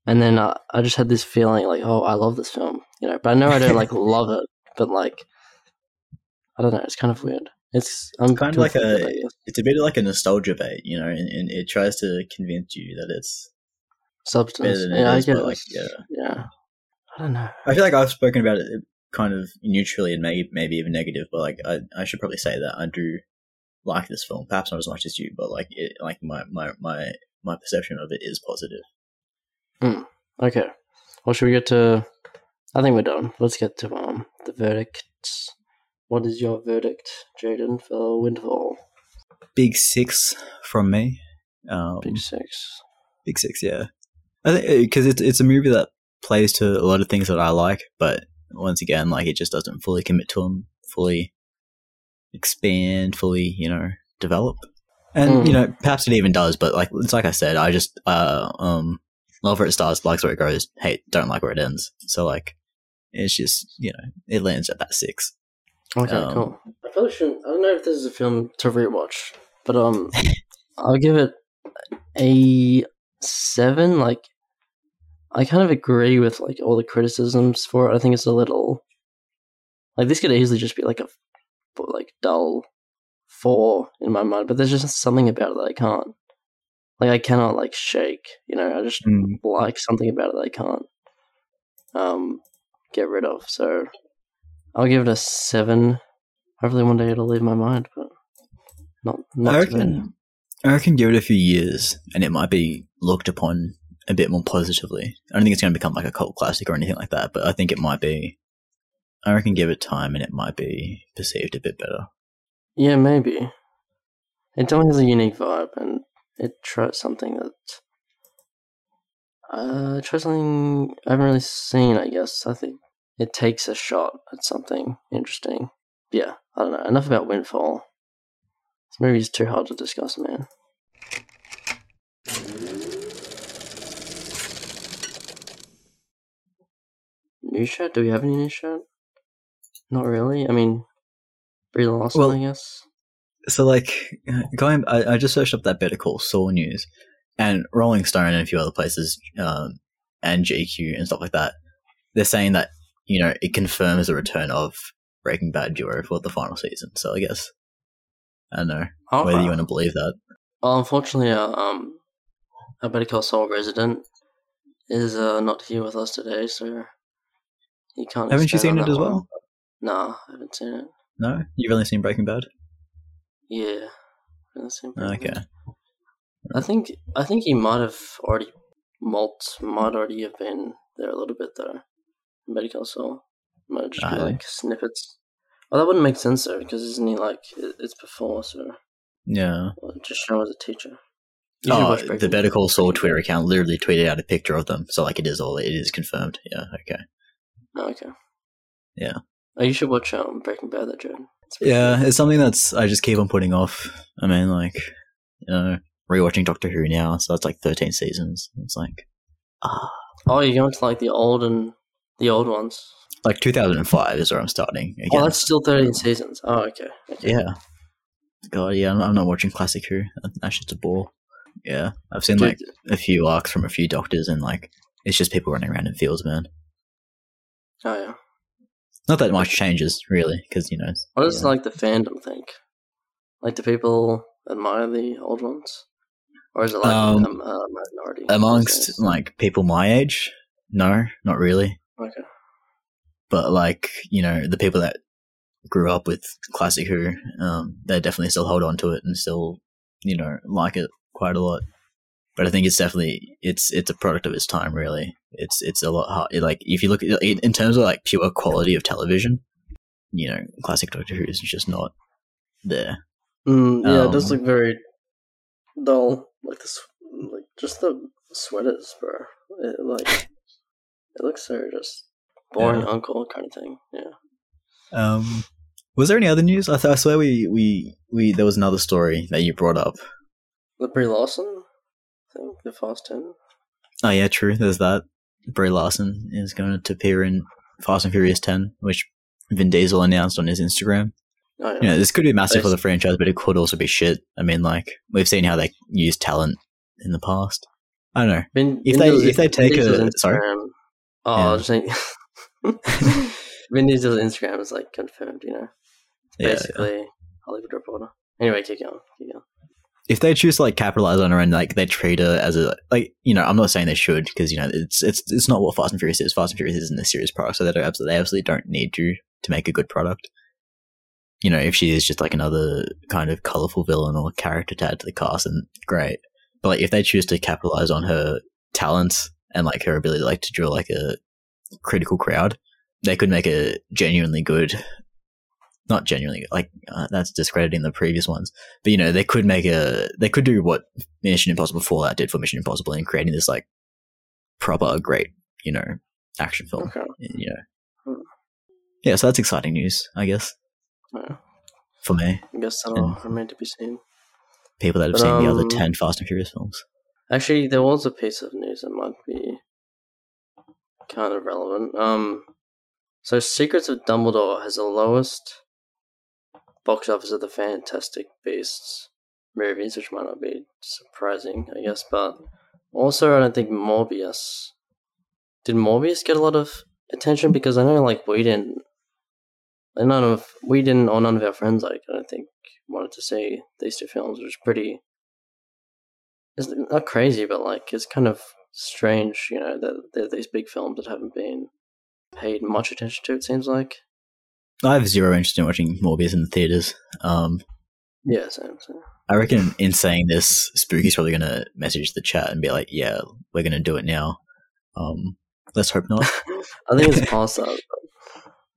[SPEAKER 1] and then I, I just had this feeling like, oh, I love this film, you know. But I know I don't like love it, but like, I don't know. It's kind of weird. It's I'm
[SPEAKER 2] kind of like
[SPEAKER 1] a it, I.
[SPEAKER 2] It's a bit of like a nostalgia bait, you know, and, and it tries to convince you that it's
[SPEAKER 1] substance.
[SPEAKER 2] better than it
[SPEAKER 1] Yeah, I
[SPEAKER 2] is,
[SPEAKER 1] guess.
[SPEAKER 2] but like, yeah.
[SPEAKER 1] yeah. I don't know.
[SPEAKER 2] I feel like I've spoken about it kind of neutrally and maybe maybe even negative, but like I, I should probably say that I do like this film. Perhaps not as much as you, but like it, like my my my my perception of it is positive.
[SPEAKER 1] Okay. Well, should we get to? I think we're done. Let's get to um the verdicts. What is your verdict, Jayden, for Windfall?
[SPEAKER 2] Big six from me. Um,
[SPEAKER 1] Big six.
[SPEAKER 2] Big Six, yeah. I think because it's it's a movie that plays to a lot of things that I like, but once again, like it just doesn't fully commit to them, fully expand, fully you know develop. And
[SPEAKER 1] Mm.
[SPEAKER 2] you know, perhaps it even does, but like it's like I said, I just uh um love where it starts, likes where it goes, hate don't like where it ends. So like it's just you know it lands at that six.
[SPEAKER 1] Okay,
[SPEAKER 2] Um,
[SPEAKER 1] cool. I probably shouldn't. I don't know if this is a film to rewatch, but um, I'll give it a seven. Like, I kind of agree with like all the criticisms for it. I think it's a little like this could easily just be like a like dull four in my mind, but there's just something about it that I can't. Like, I cannot like shake. You know, I just like something about it that I can't um get rid of. So I'll give it a seven. Hopefully one day it'll leave my mind, but not not
[SPEAKER 2] I reckon I reckon give it a few years, and it might be looked upon a bit more positively. I don't think it's going to become like a cult classic or anything like that, but I think it might be. I reckon give it time and it might be perceived a bit better.
[SPEAKER 1] Yeah, maybe. It definitely has a unique vibe, and it tries something that. Uh, tries something I haven't really seen. I guess I think it takes a shot at something interesting. Yeah, I don't know. Enough about Windfall. This movie's too hard to discuss, man. New shirt? Do we have any new shirt? Not really. I mean, Brie Larson,
[SPEAKER 2] Well-
[SPEAKER 1] I guess.
[SPEAKER 2] So, like, going, I, I just searched up that Better Call Saul news, and Rolling Stone and a few other places, um, and GQ and stuff like that, they're saying that you know it confirms the return of Breaking Bad duo for the final season. So I guess I don't know whether you want to believe that.
[SPEAKER 1] Well, unfortunately, uh, um, our Better Call Saul resident is uh, not here with us today, so he can't.
[SPEAKER 2] Haven't you seen it as
[SPEAKER 1] one.
[SPEAKER 2] well?
[SPEAKER 1] Nah, I haven't seen it.
[SPEAKER 2] No, you've only seen Breaking Bad.
[SPEAKER 1] Yeah, I haven't seen
[SPEAKER 2] Okay,
[SPEAKER 1] Bad. I think I think he might have already Walt might already have been there a little bit though. Better Call Saul might just be like snippets. Well, that wouldn't make sense though, because isn't he like it's before, so
[SPEAKER 2] yeah.
[SPEAKER 1] well, just show as a teacher. You
[SPEAKER 2] Oh, the Better. Call Saul Twitter account literally tweeted out a picture of them, so like it is all it is confirmed. Yeah, okay.
[SPEAKER 1] Oh, okay.
[SPEAKER 2] Yeah.
[SPEAKER 1] Oh, you should watch um, Breaking Bad. It's pretty
[SPEAKER 2] Yeah,
[SPEAKER 1] good.
[SPEAKER 2] it's something that's I just keep on putting off. I mean, like, you know, rewatching Doctor Who now, so that's like thirteen seasons. It's like, ah,
[SPEAKER 1] Oh, you're going to like the old and the old ones.
[SPEAKER 2] like 2005 is where I'm starting again.
[SPEAKER 1] Oh, that's still 13 seasons. Oh, okay. okay.
[SPEAKER 2] yeah. God, yeah, I'm, I'm not watching classic Who. That's just a bore. Yeah, I've seen
[SPEAKER 1] Dude,
[SPEAKER 2] like a few arcs from a few doctors, and like it's just people running around in fields, man.
[SPEAKER 1] Oh, yeah.
[SPEAKER 2] Not that much changes really, because you know.
[SPEAKER 1] What does
[SPEAKER 2] yeah.
[SPEAKER 1] like the fandom think? Like, do people admire the old ones, or is it like
[SPEAKER 2] Um,
[SPEAKER 1] a, a minority
[SPEAKER 2] amongst like people my age? No, not really.
[SPEAKER 1] Okay.
[SPEAKER 2] but like you know the people that grew up with classic who um they definitely still hold on to it and still you know like it quite a lot but i think it's definitely it's it's a product of its time really it's it's a lot hard like if you look at in terms of like pure quality of television you know classic doctor who is just not there
[SPEAKER 1] Mm, yeah, it does
[SPEAKER 2] Um,
[SPEAKER 1] look very dull. Like this, like just the sweaters, bro. It, like it looks so just boring
[SPEAKER 2] Yeah.
[SPEAKER 1] uncle kind of thing. Yeah.
[SPEAKER 2] um was there any other news i, th- I swear we we we there was another story that you brought up
[SPEAKER 1] The Brie Larson the Fast Ten.
[SPEAKER 2] Oh yeah, true. There's that. Brie Larson is going to appear in Fast and Furious 10, which Vin Diesel announced on his Instagram.
[SPEAKER 1] Oh yeah.
[SPEAKER 2] You know, this could be massive for the franchise, but it could also be shit. I mean, like we've seen how they use talent in the past. I don't know.
[SPEAKER 1] Vin,
[SPEAKER 2] If
[SPEAKER 1] Vin
[SPEAKER 2] they- if they take
[SPEAKER 1] Vin
[SPEAKER 2] a- sorry?
[SPEAKER 1] Instagram- Oh, I was saying. Vin Diesel's Instagram is like confirmed. You know,
[SPEAKER 2] Yeah, yeah.
[SPEAKER 1] basically Hollywood Reporter. Anyway, keep going. Keep going.
[SPEAKER 2] If they choose to like capitalize on her and like they treat her as a like, you know, I'm not saying they should because you know it's it's it's not what Fast and Furious is. Fast and Furious isn't a serious product, so they don't absolutely they absolutely don't need to to make a good product. You know, if she is just like another kind of colorful villain or character to add to the cast, then great. But like, if they choose to capitalize on her talents and like her ability, like to draw like a critical crowd, they could make a genuinely good, not genuinely like uh, that's discrediting the previous ones, but you know they could make a they could do what Mission Impossible Fallout did for Mission Impossible in creating this like proper great you know action film.
[SPEAKER 1] Okay.
[SPEAKER 2] You know,
[SPEAKER 1] Hmm.
[SPEAKER 2] yeah. So that's exciting news, I guess,
[SPEAKER 1] Yeah,
[SPEAKER 2] for me.
[SPEAKER 1] I guess that'll
[SPEAKER 2] And-
[SPEAKER 1] remain to be seen.
[SPEAKER 2] People that have
[SPEAKER 1] But,
[SPEAKER 2] seen the other
[SPEAKER 1] um,
[SPEAKER 2] ten Fast and Furious films.
[SPEAKER 1] Actually, there was a piece of news that might be kind of relevant. Um, so Secrets of Dumbledore has the lowest box office of the Fantastic Beasts movies, which might not be surprising, I guess. But also, I don't think Morbius. Did Morbius get a lot of attention? Because I know, like, we didn't. None of we didn't, or none of our friends, like, I don't think wanted to see these two films, which is pretty it's not crazy, but like it's kind of strange, you know, that there are these big films that haven't been paid much attention to. It seems like.
[SPEAKER 2] I have zero interest in watching Morbius in the theaters. Um,
[SPEAKER 1] Yeah, same. same.
[SPEAKER 2] I reckon in saying this, Spooky's probably gonna message the chat and be like, "Yeah, we're gonna do it now." Um, let's hope not.
[SPEAKER 1] I think it's past that.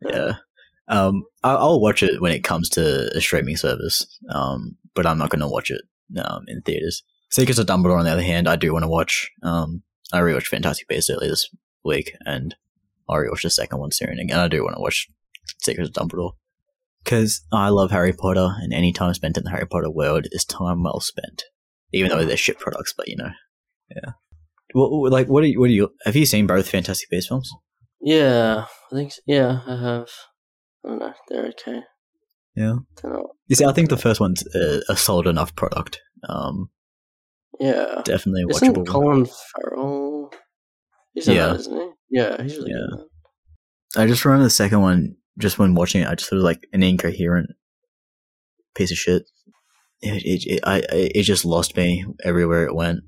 [SPEAKER 2] yeah. Um, I- I'll watch it when it comes to a streaming service. Um, but I'm not gonna watch it um in theaters. Secrets of Dumbledore, on the other hand, I do want to watch. Um, I rewatched Fantastic Beasts earlier this week, and I rewatched the second one soon, and I do want to watch Secrets of Dumbledore because I love Harry Potter, and any time spent in the Harry Potter world is time well spent. Even though they're shit products, but you know, yeah. What, what- like, what do you? What do you? Have you seen both Fantastic Beasts films?
[SPEAKER 1] Yeah, I think so. yeah, I have. I don't know. They're okay.
[SPEAKER 2] Yeah.
[SPEAKER 1] They're not.
[SPEAKER 2] You see, I think the first one's a, a solid enough product. Um,
[SPEAKER 1] Yeah.
[SPEAKER 2] definitely
[SPEAKER 1] Isn't
[SPEAKER 2] watchable.
[SPEAKER 1] Colin Farrell? He's in
[SPEAKER 2] Yeah.
[SPEAKER 1] that, isn't he? Yeah, he's really
[SPEAKER 2] Yeah.
[SPEAKER 1] good.
[SPEAKER 2] I just remember the second one. Just when watching it, I just thought it was like an incoherent piece of shit. It it it, I, I- it just lost me everywhere it went.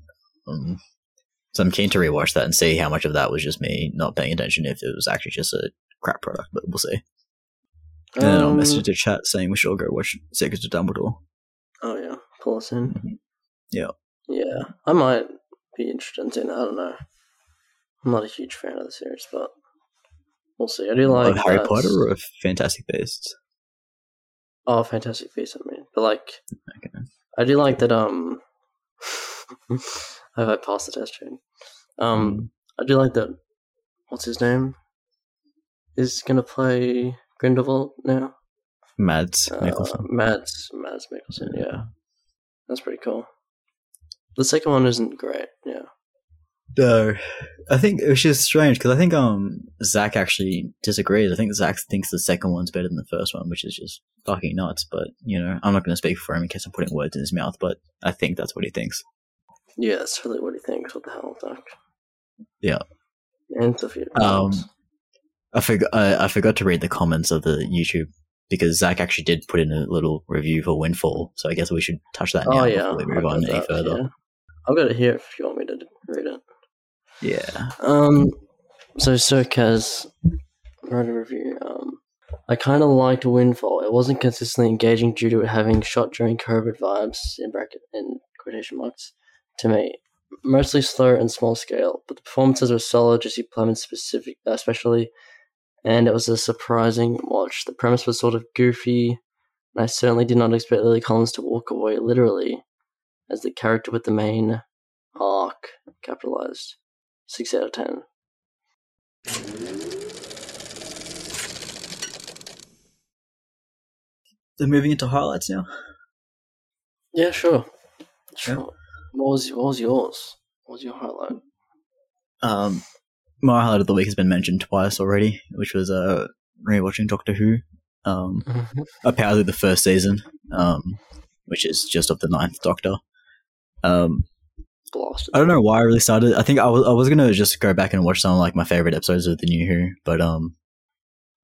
[SPEAKER 2] Um, so I'm keen to rewatch that and see how much of that was just me not paying attention, if it was actually just a crap product. But we'll see. And then I'll
[SPEAKER 1] Um,
[SPEAKER 2] message the chat saying we should all go watch Secrets of Dumbledore.
[SPEAKER 1] Oh yeah, pull us in.
[SPEAKER 2] Mhm. Yeah.
[SPEAKER 1] Yeah, I might be interested in it. I don't know. I'm not a huge fan of the series, but we'll see. I do like
[SPEAKER 2] Harry
[SPEAKER 1] that-
[SPEAKER 2] Potter or Fantastic Beasts?
[SPEAKER 1] Oh, Fantastic Beasts. I mean, but like,
[SPEAKER 2] Okay.
[SPEAKER 1] I do like that. Um, have I passed the test chain? Um, I do like that. What's his name? Is gonna play Grindelwald now.
[SPEAKER 2] Mads
[SPEAKER 1] Uh,
[SPEAKER 2] Mikkelsen.
[SPEAKER 1] Mads Mads Mikkelsen. Yeah, that's pretty cool. The second one isn't great. Yeah.
[SPEAKER 2] No, I think it was just strange because I think um Zach actually disagrees. I think Zach thinks the second one's better than the first one, which is just fucking nuts. But you know, I'm not going to speak for him in case I'm putting words in his mouth. But I think that's what he thinks.
[SPEAKER 1] Yeah, that's really what he thinks. What the hell, Doc?
[SPEAKER 2] Yeah.
[SPEAKER 1] And Sophia.
[SPEAKER 2] Um, I forgot. I, I forgot to read the comments of the YouTube because Zach actually did put in a little review for Windfall. So I guess we should touch that now
[SPEAKER 1] oh yeah,
[SPEAKER 2] before we move on
[SPEAKER 1] got
[SPEAKER 2] any
[SPEAKER 1] that,
[SPEAKER 2] further.
[SPEAKER 1] yeah. I've got it here if you want me to read it.
[SPEAKER 2] Yeah.
[SPEAKER 1] Um, so Circaz wrote a review. Um, I kind of liked Windfall. It wasn't consistently engaging due to it having shot during COVID vibes in bracket in quotation marks to me. Mostly slow and small scale, but the performances were solid. Jesse Plemons specific, uh, especially, and it was a surprising watch. The premise was sort of goofy, and I certainly did not expect Lily Collins to walk away literally as the character with the main arc capitalized. Six out of ten.
[SPEAKER 2] So moving into highlights now.
[SPEAKER 1] Yeah, sure. Sure. What was what was yours? What was your highlight?
[SPEAKER 2] Um, my highlight of the week has been mentioned twice already, which was uh rewatching Doctor Who. Um, apparently the first season, um, which is just of the ninth Doctor. Um,
[SPEAKER 1] Blasted.
[SPEAKER 2] I don't know why I really started. I think I was I was gonna just go back and watch some of like my favorite episodes of the New Who, but um,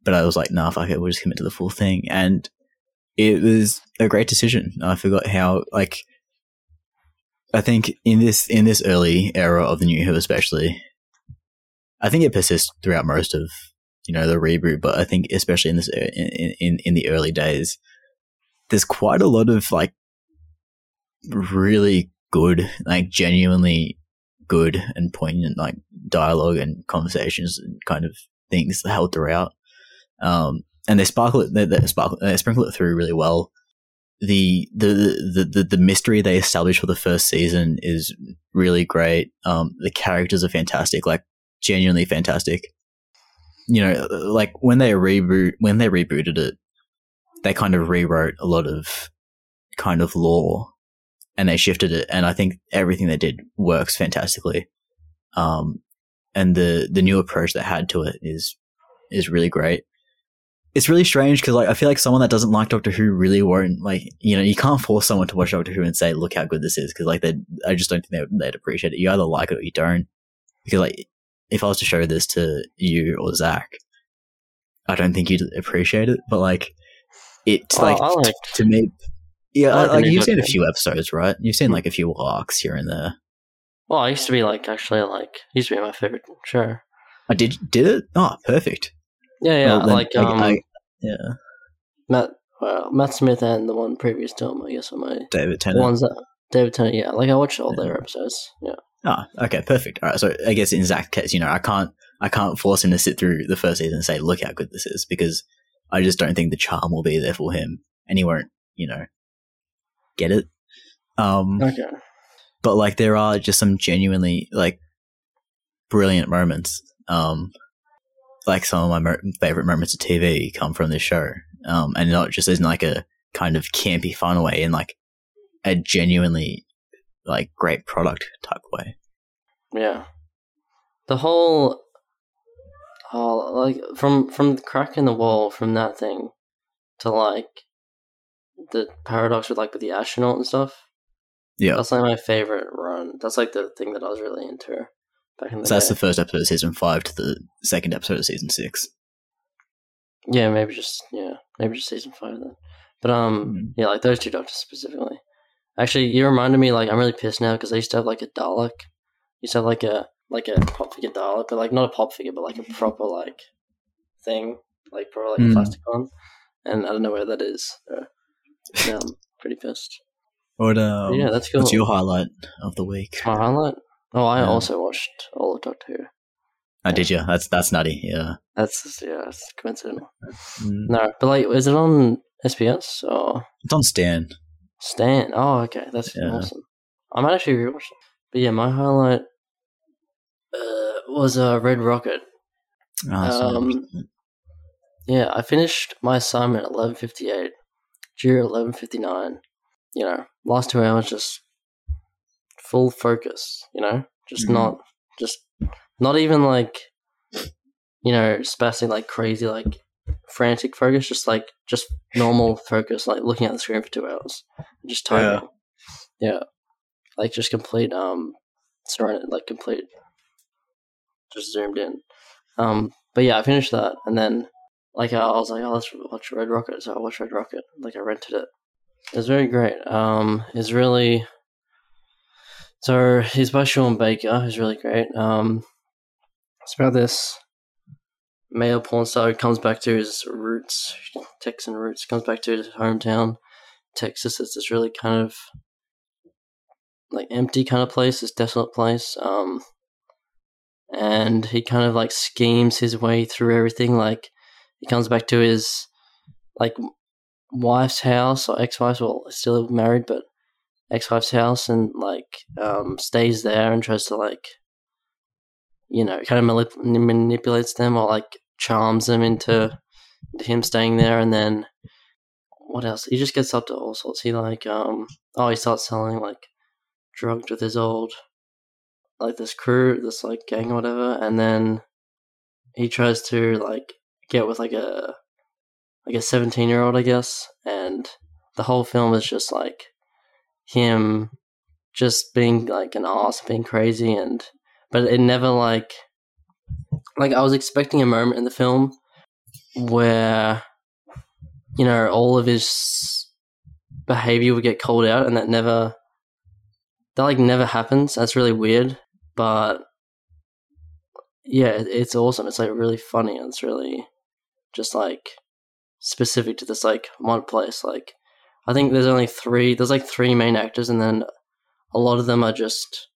[SPEAKER 2] but I was like, nah, fuck it, we'll just commit to the full thing, and it was a great decision. I forgot how like. I think in this in this early era of the New Who, especially, I think it persists throughout most of you know the reboot, but I think especially in this in in, in the early days, there's quite a lot of like really good, like genuinely good and poignant like dialogue and conversations and kind of things held throughout. Um, and they sparkle it, they, they sparkle, they sprinkle it through really well. The, the the the the mystery they established for the first season is really great. Um, the characters are fantastic, like genuinely fantastic. You know, like when they reboot when they rebooted it, they kind of rewrote a lot of kind of lore and they shifted it and i think everything they did works fantastically. Um and the the new approach they had to it is is really great. It's really strange because like i feel like someone that doesn't like doctor who really won't like you know you can't force someone to watch doctor who and say look how good this is because like they i just don't think they, would- they'd appreciate it. You either like it or you don't. Because like if i was to show this to you or zach i don't think you'd appreciate it but like it's
[SPEAKER 1] Oh,
[SPEAKER 2] like,
[SPEAKER 1] like-
[SPEAKER 2] t- to me yeah,
[SPEAKER 1] I like
[SPEAKER 2] like, you've seen a few episodes, right? You've seen like a few arcs here and there.
[SPEAKER 1] Well, I used to be like actually like used to be my favorite show.
[SPEAKER 2] I did did it? Oh, perfect.
[SPEAKER 1] Yeah, yeah.
[SPEAKER 2] Well,
[SPEAKER 1] like um,
[SPEAKER 2] I- yeah,
[SPEAKER 1] Matt well, Matt Smith and the one previous to him, I guess, are my
[SPEAKER 2] David Tennant.
[SPEAKER 1] ones that David Tennant. Yeah, like I watched all their episodes. Yeah,
[SPEAKER 2] Ah, okay, perfect. All right, so I guess in Zach's case, you know, I can't, I can't force him to sit through the first season and say, "Look how good this is," because I just don't think the charm will be there for him, and he won't, you know, get it. Um,
[SPEAKER 1] okay.
[SPEAKER 2] but like there are just some genuinely like brilliant moments. Um, like some of my mo- favorite moments of TV come from this show, um, and not just in like a kind of campy fun way, in like a genuinely like great product type way.
[SPEAKER 1] Yeah, the whole, oh, like from from the crack in the wall from that thing to like the paradox with like with the astronaut and stuff.
[SPEAKER 2] Yeah.
[SPEAKER 1] that's like my favorite run. That's like the thing that I was really into back in the
[SPEAKER 2] So that's the first episode of season five to the second episode of season six.
[SPEAKER 1] yeah, maybe just yeah, maybe just season five then. But um,
[SPEAKER 2] Mhm.
[SPEAKER 1] yeah, like those two doctors specifically. Actually, you reminded me like I'm really pissed now because I used to have like a Dalek. used to have like a like a pop figure Dalek, but like not a pop figure, but like a proper like thing, like probably like
[SPEAKER 2] Mm.
[SPEAKER 1] a plastic one. And I don't know where that is. So, yeah, I'm pretty pissed.
[SPEAKER 2] What um,
[SPEAKER 1] yeah, that's cool.
[SPEAKER 2] what's your highlight of the week?
[SPEAKER 1] My highlight? Oh, I
[SPEAKER 2] Yeah.
[SPEAKER 1] also watched all of Doctor Who.
[SPEAKER 2] Oh, did you? That's that's nutty. Yeah.
[SPEAKER 1] That's just, yeah, it's coincidental.
[SPEAKER 2] Mm.
[SPEAKER 1] No, but like, is it on SBS or
[SPEAKER 2] It's on Stan.
[SPEAKER 1] Stan? Oh, okay, that's
[SPEAKER 2] Yeah.
[SPEAKER 1] awesome. I might actually rewatch it. But yeah, my highlight uh, was uh, Red Rocket.
[SPEAKER 2] Oh,
[SPEAKER 1] Um, Yeah, I finished my assignment at eleven fifty eight. Fifty nine. You know, last two hours just full focus. You know, just
[SPEAKER 2] Mhm.
[SPEAKER 1] not just not even like you know spastic like crazy like frantic focus. Just like just normal focus, like looking at the screen for two hours, just
[SPEAKER 2] Yeah.
[SPEAKER 1] typing. Yeah, like just complete um serenity, like complete just zoomed in. Um, but yeah, I finished that, and then like I was like, oh, let's watch Red Rocket. So I watched Red Rocket. Like I rented it. It was very great. Um, it's really so he's by Sean Baker, who's really great. Um, it's about this male porn star who comes back to his roots, Texan roots, comes back to his hometown, Texas. It's this really kind of like empty kind of place, this desolate place. Um, and he kind of like schemes his way through everything. Like he comes back to his like wife's house or ex-wife's, well, still married, but ex-wife's house, and like um, stays there and tries to like you know kind of manip- manipulates them or like charms them into, him staying there, and then what else? He just gets up to all sorts. He like um oh he starts selling like drugs with his old like this crew, this like gang or whatever, and then he tries to like get with like a like a seventeen year old, I guess, and the whole film is just like him just being like an ass, being crazy, and but it never like like I was expecting a moment in the film where you know all of his behavior would get called out, and that never that like never happens. That's really weird, but yeah, it's awesome. It's like really funny and it's really just like specific to this like one place. Like I think there's only three. There's like three main actors, and then a lot of them are just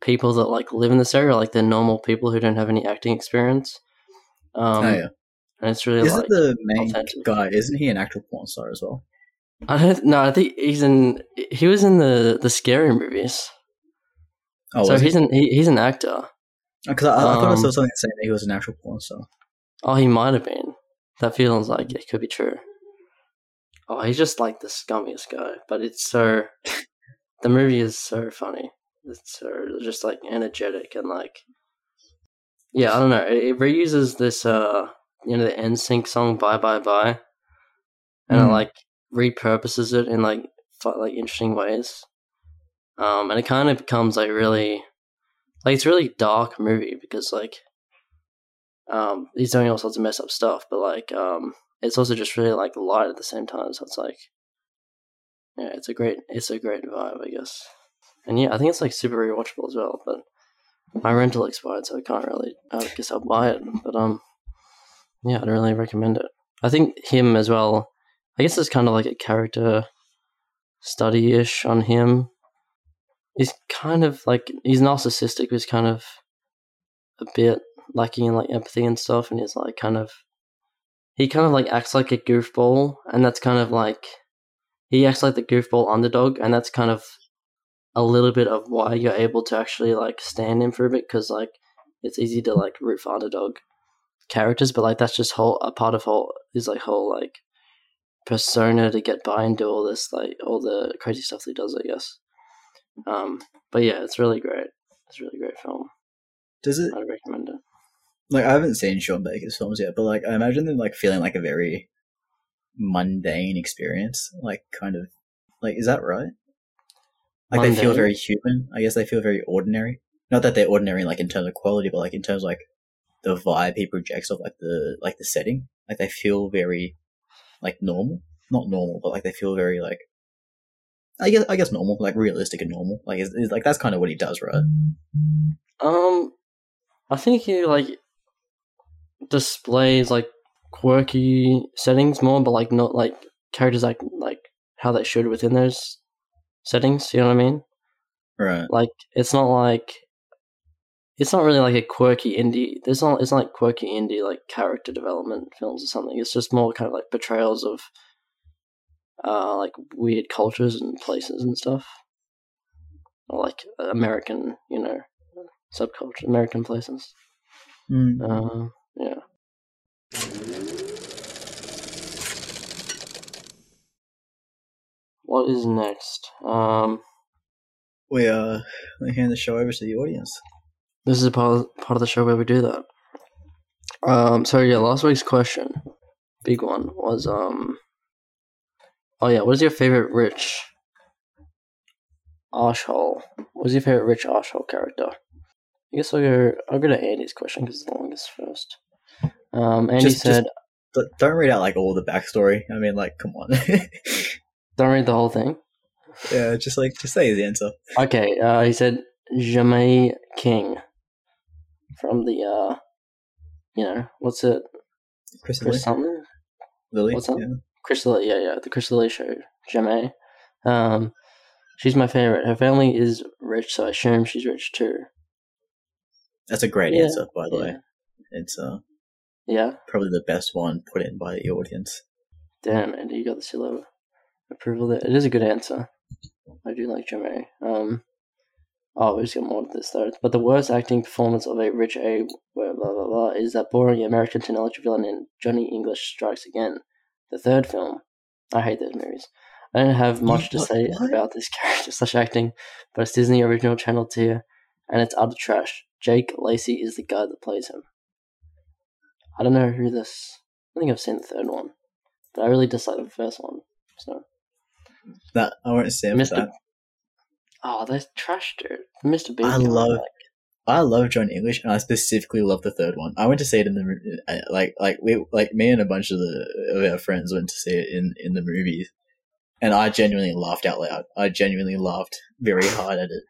[SPEAKER 1] people that like live in this area. Like they're normal people who don't have any acting experience. Um,
[SPEAKER 2] oh yeah.
[SPEAKER 1] and it's really
[SPEAKER 2] Isn't
[SPEAKER 1] like
[SPEAKER 2] the main
[SPEAKER 1] authentic.
[SPEAKER 2] guy? Isn't he an actual porn star as well?
[SPEAKER 1] I don't no. I think he's in. He was in the the scary movies.
[SPEAKER 2] Oh,
[SPEAKER 1] so he's
[SPEAKER 2] he?
[SPEAKER 1] an he, he's an actor.
[SPEAKER 2] Because I, I thought I
[SPEAKER 1] um,
[SPEAKER 2] saw something saying that he was an actual porn star.
[SPEAKER 1] Oh, he might have been. That feels like it could be true. Oh, he's just like the scummiest guy, but it's so. the movie is so funny. It's so just like energetic and like. Yeah, I don't know. It, it reuses this, uh, you know, the NSYNC song "Bye Bye Bye," and it
[SPEAKER 2] Mm.
[SPEAKER 1] like repurposes it in like like interesting ways. Um, and it kind of becomes like really, like it's a really dark movie because like um, he's doing all sorts of messed up stuff, but like um, it's also just really like light at the same time. So it's like, yeah, it's a great, it's a great vibe, I guess. And yeah, I think it's like super rewatchable as well. But my rental expired, so I can't really. I guess I'll buy it. But um, yeah, I'd really recommend it. I think him as well. I guess it's kind of like a character study ish on him. He's kind of like he's narcissistic. He's kind of a bit lacking in like empathy and stuff, and he's like kind of he kind of like acts like a goofball, and that's kind of like he acts like the goofball underdog, and that's kind of a little bit of why you're able to actually like stand him for a bit because like it's easy to like root for underdog characters, but like that's just whole a part of whole is like whole like persona to get by and do all this like all the crazy stuff that he does, I guess. Um, but yeah, it's really great. It's a really great film.
[SPEAKER 2] Does it
[SPEAKER 1] I'd recommend it.
[SPEAKER 2] Like I haven't seen Sean Baker's films yet, but like I imagine them like feeling like a very mundane experience. Like kind of like is that right? Like they feel very human. I guess they feel very ordinary. Not that they're ordinary like in terms of quality, but like in terms of like the vibe he projects of like the like the setting. Like they feel very like normal. Not normal, but like they feel very like I guess I guess normal, like realistic and normal. Like is like that's kind of what he does, right?
[SPEAKER 1] Um, I think he like displays like quirky settings more, but like not like characters like like how they should within those settings. You know what I mean?
[SPEAKER 2] Right.
[SPEAKER 1] Like it's not like it's not really like a quirky indie. There's not it's not like quirky indie like character development films or something. It's just more kind of like portrayals of uh like weird cultures and places and stuff, or like American, you know, subculture, American places.
[SPEAKER 2] Mm.
[SPEAKER 1] Uh, yeah. What is next? Um,
[SPEAKER 2] We uh we hand the show over to the audience.
[SPEAKER 1] this is a part of, part of the show where we do that. Um, so yeah, last week's question, big one, was um, oh yeah, what is your favorite rich Arshole? What is your favorite rich Arshole character? I guess I'll go. I'll go to Andy's question because it's the longest first. Um, Andy
[SPEAKER 2] Just- just-
[SPEAKER 1] said,
[SPEAKER 2] But don't read out like all the backstory. I mean, like, come on.
[SPEAKER 1] "Don't read the whole thing."
[SPEAKER 2] yeah, just like just say his answer.
[SPEAKER 1] Okay, uh, he said Jamais King from the uh, you know what's it?
[SPEAKER 2] Chris
[SPEAKER 1] Chris something?
[SPEAKER 2] Lily.
[SPEAKER 1] what's that?
[SPEAKER 2] Yeah.
[SPEAKER 1] Crystal, yeah, yeah, the Crystal Lee show. Jamais. Um, she's my favorite. Her family is rich, so I assume she's rich too.
[SPEAKER 2] That's a great
[SPEAKER 1] Yeah,
[SPEAKER 2] answer, by the
[SPEAKER 1] Yeah,
[SPEAKER 2] way. It's uh
[SPEAKER 1] yeah.
[SPEAKER 2] probably the best one put in by the audience.
[SPEAKER 1] Damn, Andy, you got the seal of approval there. It is a good answer. I do like Jamais. Um, oh, we just got more of this though. But the worst acting performance of a rich A, blah blah blah, blah is that boring American technology villain in Johnny English Strikes Again, the third film. I hate those movies. I don't have much to say about this character slash acting, but it's Disney original channel tier, and it's utter trash. Jake Lacy is the guy that plays him. I don't know who this. I think I've seen the third one, but I really dislike the first one. So,
[SPEAKER 2] That I won't for
[SPEAKER 1] Mr.
[SPEAKER 2] that.
[SPEAKER 1] oh, they're trash, dude. Mr. Bean.
[SPEAKER 2] I love-
[SPEAKER 1] like,
[SPEAKER 2] I love John English, and I specifically love the third one. I went to see it in the uh, like like we like me and a bunch of the of our friends went to see it in in the movies, and I genuinely laughed out loud. I genuinely laughed very hard at it.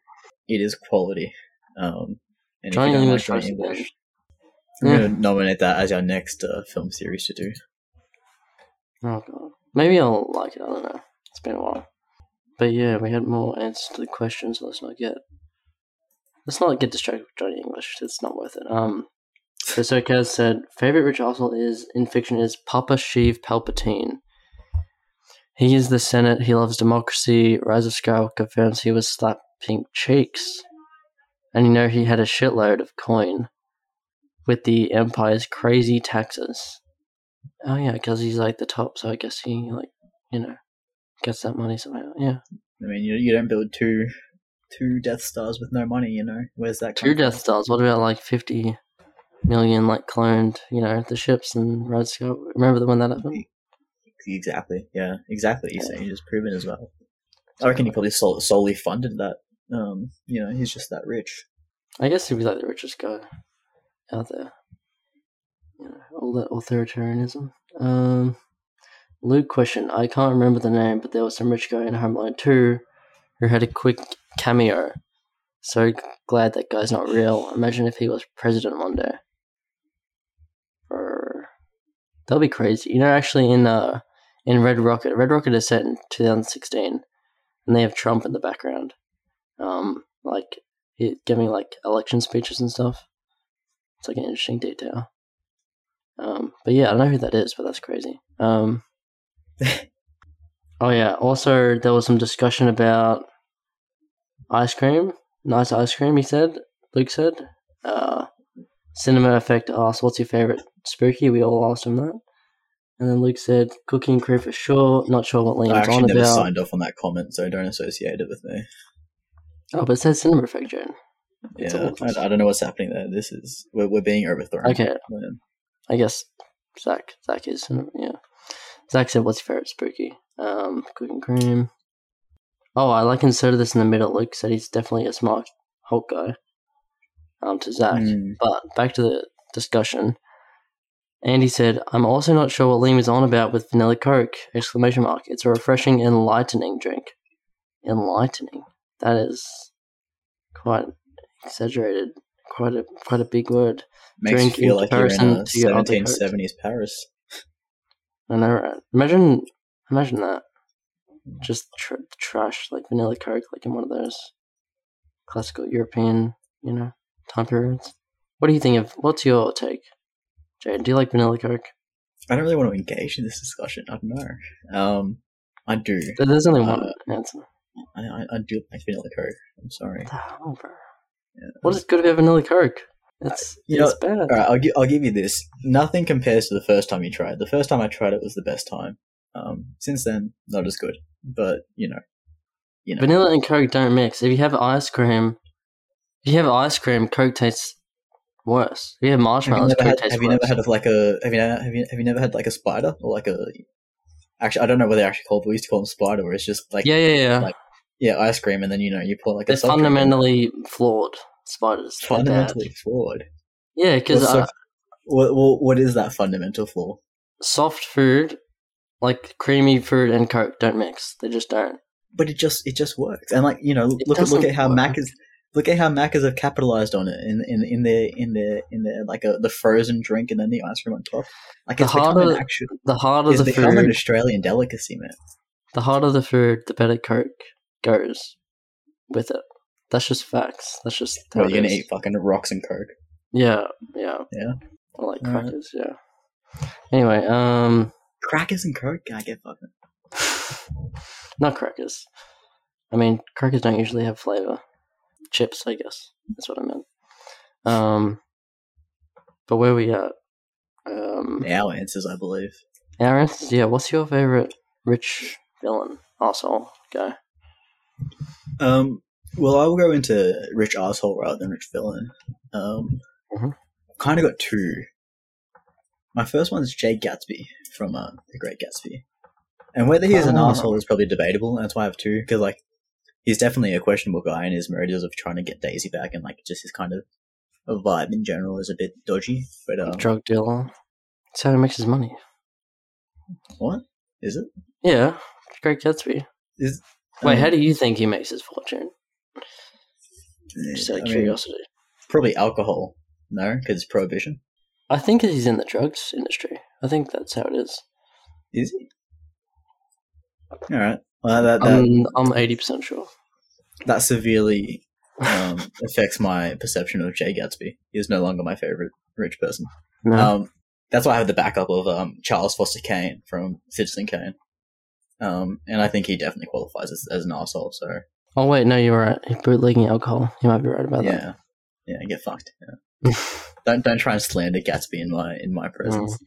[SPEAKER 2] It is quality. Um, and
[SPEAKER 1] Johnny
[SPEAKER 2] you don't
[SPEAKER 1] English
[SPEAKER 2] Johnny I'm going to nominate that as our next uh, film series to do.
[SPEAKER 1] Oh god, maybe I'll like it. I don't know. It's been a while, but yeah, we had more answers to the questions. So let's not get let's not get distracted with Johnny English. It's not worth it. Um, so Sokaz said favorite Rich Arsenal is in fiction is Papa Sheev Palpatine. He is the Senate. He loves democracy. Rise of Skywalker confirms he was slapping cheeks, and you know he had a shitload of coin with the Empire's crazy taxes. Oh yeah, because he's like the top, so I guess he like you know gets that money somehow. Yeah,
[SPEAKER 2] I mean, you, you don't build two two Death Stars with no money. You know, where's that?
[SPEAKER 1] two Death Stars. What about like fifty million like cloned? You know the ships and Red Sky. Remember the when that happened?
[SPEAKER 2] Exactly. Yeah. Exactly. He's saying just proven as well. I reckon he probably sol- solely funded that. Um, you know, he's just that rich.
[SPEAKER 1] I guess he was like the richest guy out there. You know, all that authoritarianism. Um, Luke question. I can't remember the name, but there was some rich guy in Home Alone 2 who had a quick cameo. So glad that guy's not real. Imagine if he was president one day. Or that'll be crazy. You know, actually in uh in Red Rocket. Red Rocket is set in 2016, and they have Trump in the background, um, like giving like election speeches and stuff. It's like an interesting detail. Um, but yeah, I don't know who that is, but that's crazy. Um, oh yeah. Also, there was some discussion about ice cream. Nice ice cream. He said. Luke said. Uh, Cinema Effect asked, "What's your favorite spooky?" We all asked him that, and then Luke said, "Cooking crew for sure." Not sure what
[SPEAKER 2] I
[SPEAKER 1] Liam's
[SPEAKER 2] actually
[SPEAKER 1] on
[SPEAKER 2] never
[SPEAKER 1] about.
[SPEAKER 2] signed off on that comment, so don't associate it with me.
[SPEAKER 1] Oh, but it says Cinema Effect, Jane. It's
[SPEAKER 2] Yeah, I, I don't know what's happening there. This is we're, we're being overthrown.
[SPEAKER 1] Okay,
[SPEAKER 2] Man.
[SPEAKER 1] I guess Zach. Zach is. Yeah. Zach said, "What's your favorite spooky?" Um, cooking cream. Oh, I like inserted this in the middle. Luke said he's definitely a smart Hulk guy. Um, to Zach.
[SPEAKER 2] Mm.
[SPEAKER 1] But back to the discussion. Andy said, "I'm also not sure what Liam is on about with vanilla Coke!" Exclamation mark! It's a refreshing, enlightening drink. Enlightening. That is quite exaggerated. Quite a quite a big word.
[SPEAKER 2] Makes
[SPEAKER 1] Drink
[SPEAKER 2] you feel like you're in
[SPEAKER 1] comparison
[SPEAKER 2] a
[SPEAKER 1] to your other
[SPEAKER 2] 1770s Paris.
[SPEAKER 1] I know, right? Imagine, imagine that. Just tr- trash like vanilla Coke, like in one of those classical European, you know, time periods. What do you think of? What's your take, Jade? Do you like vanilla Coke?
[SPEAKER 2] I don't really want to engage in this discussion. I don't know. Um, I do.
[SPEAKER 1] There- There's only one
[SPEAKER 2] Uh,
[SPEAKER 1] answer.
[SPEAKER 2] I, I, I do like vanilla Coke. I'm sorry.
[SPEAKER 1] Hell. What is good about vanilla Coke? It's
[SPEAKER 2] you
[SPEAKER 1] it's bad.
[SPEAKER 2] All right, I'll, gi- I'll give you this. Nothing compares to the first time you tried. The first time I tried it was the best time. Um, since then, not as good. But you know, you know.
[SPEAKER 1] Vanilla and Coke don't mix. If you have ice cream, if you have ice cream, Coke tastes worse. If you have
[SPEAKER 2] have you
[SPEAKER 1] marshmallows,
[SPEAKER 2] never
[SPEAKER 1] Coke
[SPEAKER 2] had,
[SPEAKER 1] tastes
[SPEAKER 2] have you
[SPEAKER 1] worse.
[SPEAKER 2] never had of like a have you never, have you have you never had like a spider or like a actually I don't know what they're actually called. But we used to call them spider, where it's just like
[SPEAKER 1] yeah, yeah, yeah.
[SPEAKER 2] like, yeah ice cream, and then you know you put like
[SPEAKER 1] They're
[SPEAKER 2] a soft drink in it.
[SPEAKER 1] fundamentally flawed spiders.
[SPEAKER 2] Fundamentally flawed.
[SPEAKER 1] Yeah, because uh,
[SPEAKER 2] so- What, what what is that fundamental flaw?
[SPEAKER 1] soft food, like creamy food and Coke, don't mix. They just don't.
[SPEAKER 2] But it just it just works, and like you know,
[SPEAKER 1] It
[SPEAKER 2] look at look at how
[SPEAKER 1] work.
[SPEAKER 2] is. look at how Macca's have capitalized on it in in in their in their in their like a the frozen drink and then the ice cream on top. Like
[SPEAKER 1] The
[SPEAKER 2] it's become an
[SPEAKER 1] harder
[SPEAKER 2] actual
[SPEAKER 1] The harder the
[SPEAKER 2] become an Australian delicacy, man.
[SPEAKER 1] the harder the food, the better Coke goes with it. That's just facts. That's just how
[SPEAKER 2] Well, you're gonna eat fucking rocks and coke.
[SPEAKER 1] Yeah, yeah,
[SPEAKER 2] Yeah.
[SPEAKER 1] Or like crackers. Yeah. Anyway, um,
[SPEAKER 2] Crackers and coke, Can I get fucking.
[SPEAKER 1] not crackers. I mean, crackers don't usually have flavor. Chips, I guess. That's what I meant. Um, but where we at? Um,
[SPEAKER 2] Our answers, I believe.
[SPEAKER 1] Our answers, yeah. What's your favorite rich villain? Also, guy.
[SPEAKER 2] Um, well, I will go into rich asshole rather than rich villain. Um,
[SPEAKER 1] Mhm.
[SPEAKER 2] kind of got two. My first one is Jay Gatsby from uh, The Great Gatsby, and whether he is an
[SPEAKER 1] Oh.
[SPEAKER 2] asshole is probably debatable. And that's why I have two because like he's definitely a questionable guy, and his motives of trying to get Daisy back and like just his kind of vibe in general is a bit dodgy. But um,
[SPEAKER 1] Drug dealer. That's how he makes his money.
[SPEAKER 2] what is it?
[SPEAKER 1] Yeah, Great Gatsby.
[SPEAKER 2] Is
[SPEAKER 1] Wait,
[SPEAKER 2] I mean,
[SPEAKER 1] how do you think he makes his fortune? Just out
[SPEAKER 2] I
[SPEAKER 1] of
[SPEAKER 2] mean,
[SPEAKER 1] curiosity.
[SPEAKER 2] probably alcohol. No, because it's prohibition.
[SPEAKER 1] I think he's in the drugs industry. I think that's how it is.
[SPEAKER 2] Is he? All right. Well, that that,
[SPEAKER 1] I'm I'm eighty percent sure.
[SPEAKER 2] that severely um, affects my perception of Jay Gatsby. He is no longer my favorite rich person.
[SPEAKER 1] No.
[SPEAKER 2] Um, that's why I have the backup of um, Charles Foster Kane from Citizen Kane. Um, and I think he definitely qualifies as, as an asshole. So
[SPEAKER 1] oh wait, no, you're right. He's bootlegging alcohol. You might be right about that.
[SPEAKER 2] yeah, yeah, get fucked. Yeah. don't don't try and slander Gatsby in my in my presence.
[SPEAKER 1] that.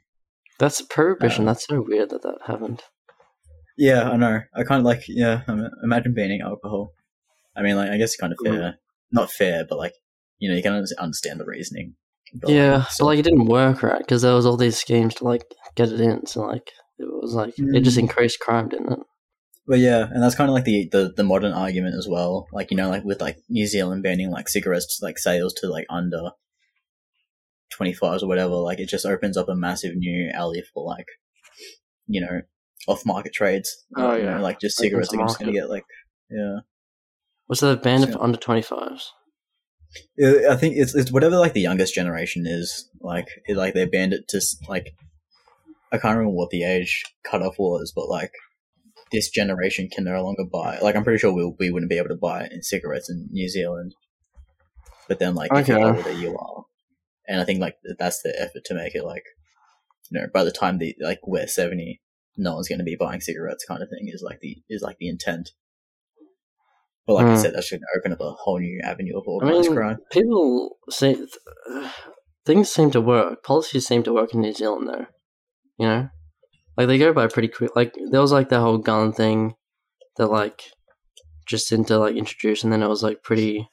[SPEAKER 1] That's prohibition.
[SPEAKER 2] Uh,
[SPEAKER 1] that's so weird that that happened.
[SPEAKER 2] Yeah, I know. I kind of like yeah. um, Imagine banning alcohol. I mean, like I guess kind of
[SPEAKER 1] Mm.
[SPEAKER 2] fair, not fair, but like you know you can understand the reasoning. But,
[SPEAKER 1] Yeah,
[SPEAKER 2] so-
[SPEAKER 1] but like it didn't work right because there was all these schemes to like get it in. So like was like it just
[SPEAKER 2] Mm.
[SPEAKER 1] increased crime, didn't it?
[SPEAKER 2] But yeah, and that's kind of like the, the the modern argument as well. Like you know, like with like New Zealand banning like cigarettes like sales to like under twenty fives or whatever. Like it just opens up a massive new alley for like you know off market trades.
[SPEAKER 1] Oh,
[SPEAKER 2] You know,
[SPEAKER 1] yeah.
[SPEAKER 2] like just
[SPEAKER 1] Opens
[SPEAKER 2] cigarettes
[SPEAKER 1] the
[SPEAKER 2] are just gonna get like yeah.
[SPEAKER 1] Was that banned
[SPEAKER 2] So-
[SPEAKER 1] for under twenty fives?
[SPEAKER 2] Yeah, I think it's it's whatever like the youngest generation is like it, like they banned it to like I can't remember what the age cutoff was, but like this generation can no longer buy. Like I'm pretty sure we we wouldn't be able to buy in cigarettes in New Zealand. But then like if you're
[SPEAKER 1] Okay.
[SPEAKER 2] older, you are, and I think like that's the effort to make it like, you know, by the time the like we're seventy, no one's going to be buying cigarettes, kind of thing is like the is like the intent. But like I
[SPEAKER 1] Hmm.
[SPEAKER 2] said, that's going to open up a whole new avenue of
[SPEAKER 1] I
[SPEAKER 2] organized
[SPEAKER 1] mean,
[SPEAKER 2] crime.
[SPEAKER 1] people say things seem to work. Policies seem to work in New Zealand, though. You know, like they go by pretty quick. Like there was like that whole gun thing that like just didn't to like introduce, and then it was like pretty,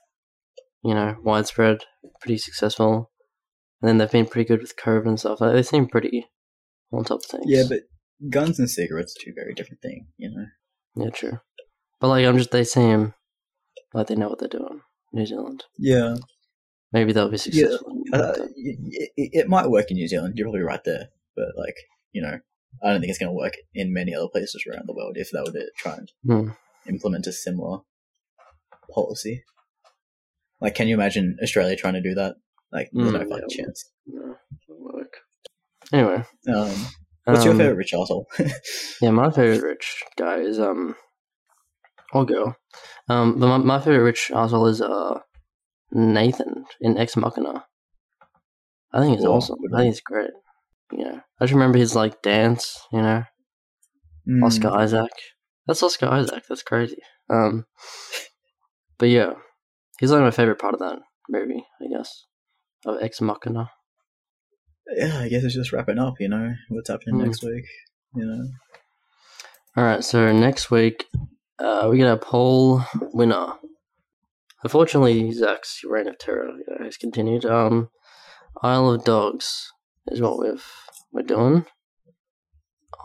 [SPEAKER 1] you know, widespread, pretty successful. And then they've been pretty good with COVID and stuff. Like, they seem pretty on top of things.
[SPEAKER 2] Yeah, but guns and cigarettes are two very different things, you know.
[SPEAKER 1] yeah, true. But like, I'm just they seem like they know what they're doing. New Zealand.
[SPEAKER 2] Yeah,
[SPEAKER 1] Maybe they'll be successful.
[SPEAKER 2] uh, it, it, it might work in New Zealand. You're probably right there, but like you know, I don't think it's going to work in many other places around the world if they were to try and
[SPEAKER 1] Hmm.
[SPEAKER 2] implement a similar policy. Like, can you imagine Australia trying to do that? Like, there's no
[SPEAKER 1] Mm,
[SPEAKER 2] fucking
[SPEAKER 1] yeah.
[SPEAKER 2] chance.
[SPEAKER 1] No, work. Anyway,
[SPEAKER 2] Um, what's your
[SPEAKER 1] um,
[SPEAKER 2] favorite rich asshole?
[SPEAKER 1] Yeah, my favorite rich guy is um, or girl. Um, but my, my favorite rich asshole is uh, Nathan in Ex Machina. I think it's
[SPEAKER 2] Cool.
[SPEAKER 1] awesome. I think it's great. Yeah, I just remember his like dance. You know,
[SPEAKER 2] Mm,
[SPEAKER 1] Oscar Isaac. That's Oscar Isaac. That's crazy. Um, but yeah, he's like my favorite part of that movie. I guess of Ex Machina.
[SPEAKER 2] Yeah, I guess it's just wrapping up. You know, what's happening
[SPEAKER 1] Mm.
[SPEAKER 2] next week? You know,
[SPEAKER 1] All right, so next week uh, we get a poll winner. Unfortunately, Zach's reign of terror you know, has continued. Um, Isle of Dogs is what we've we're doing.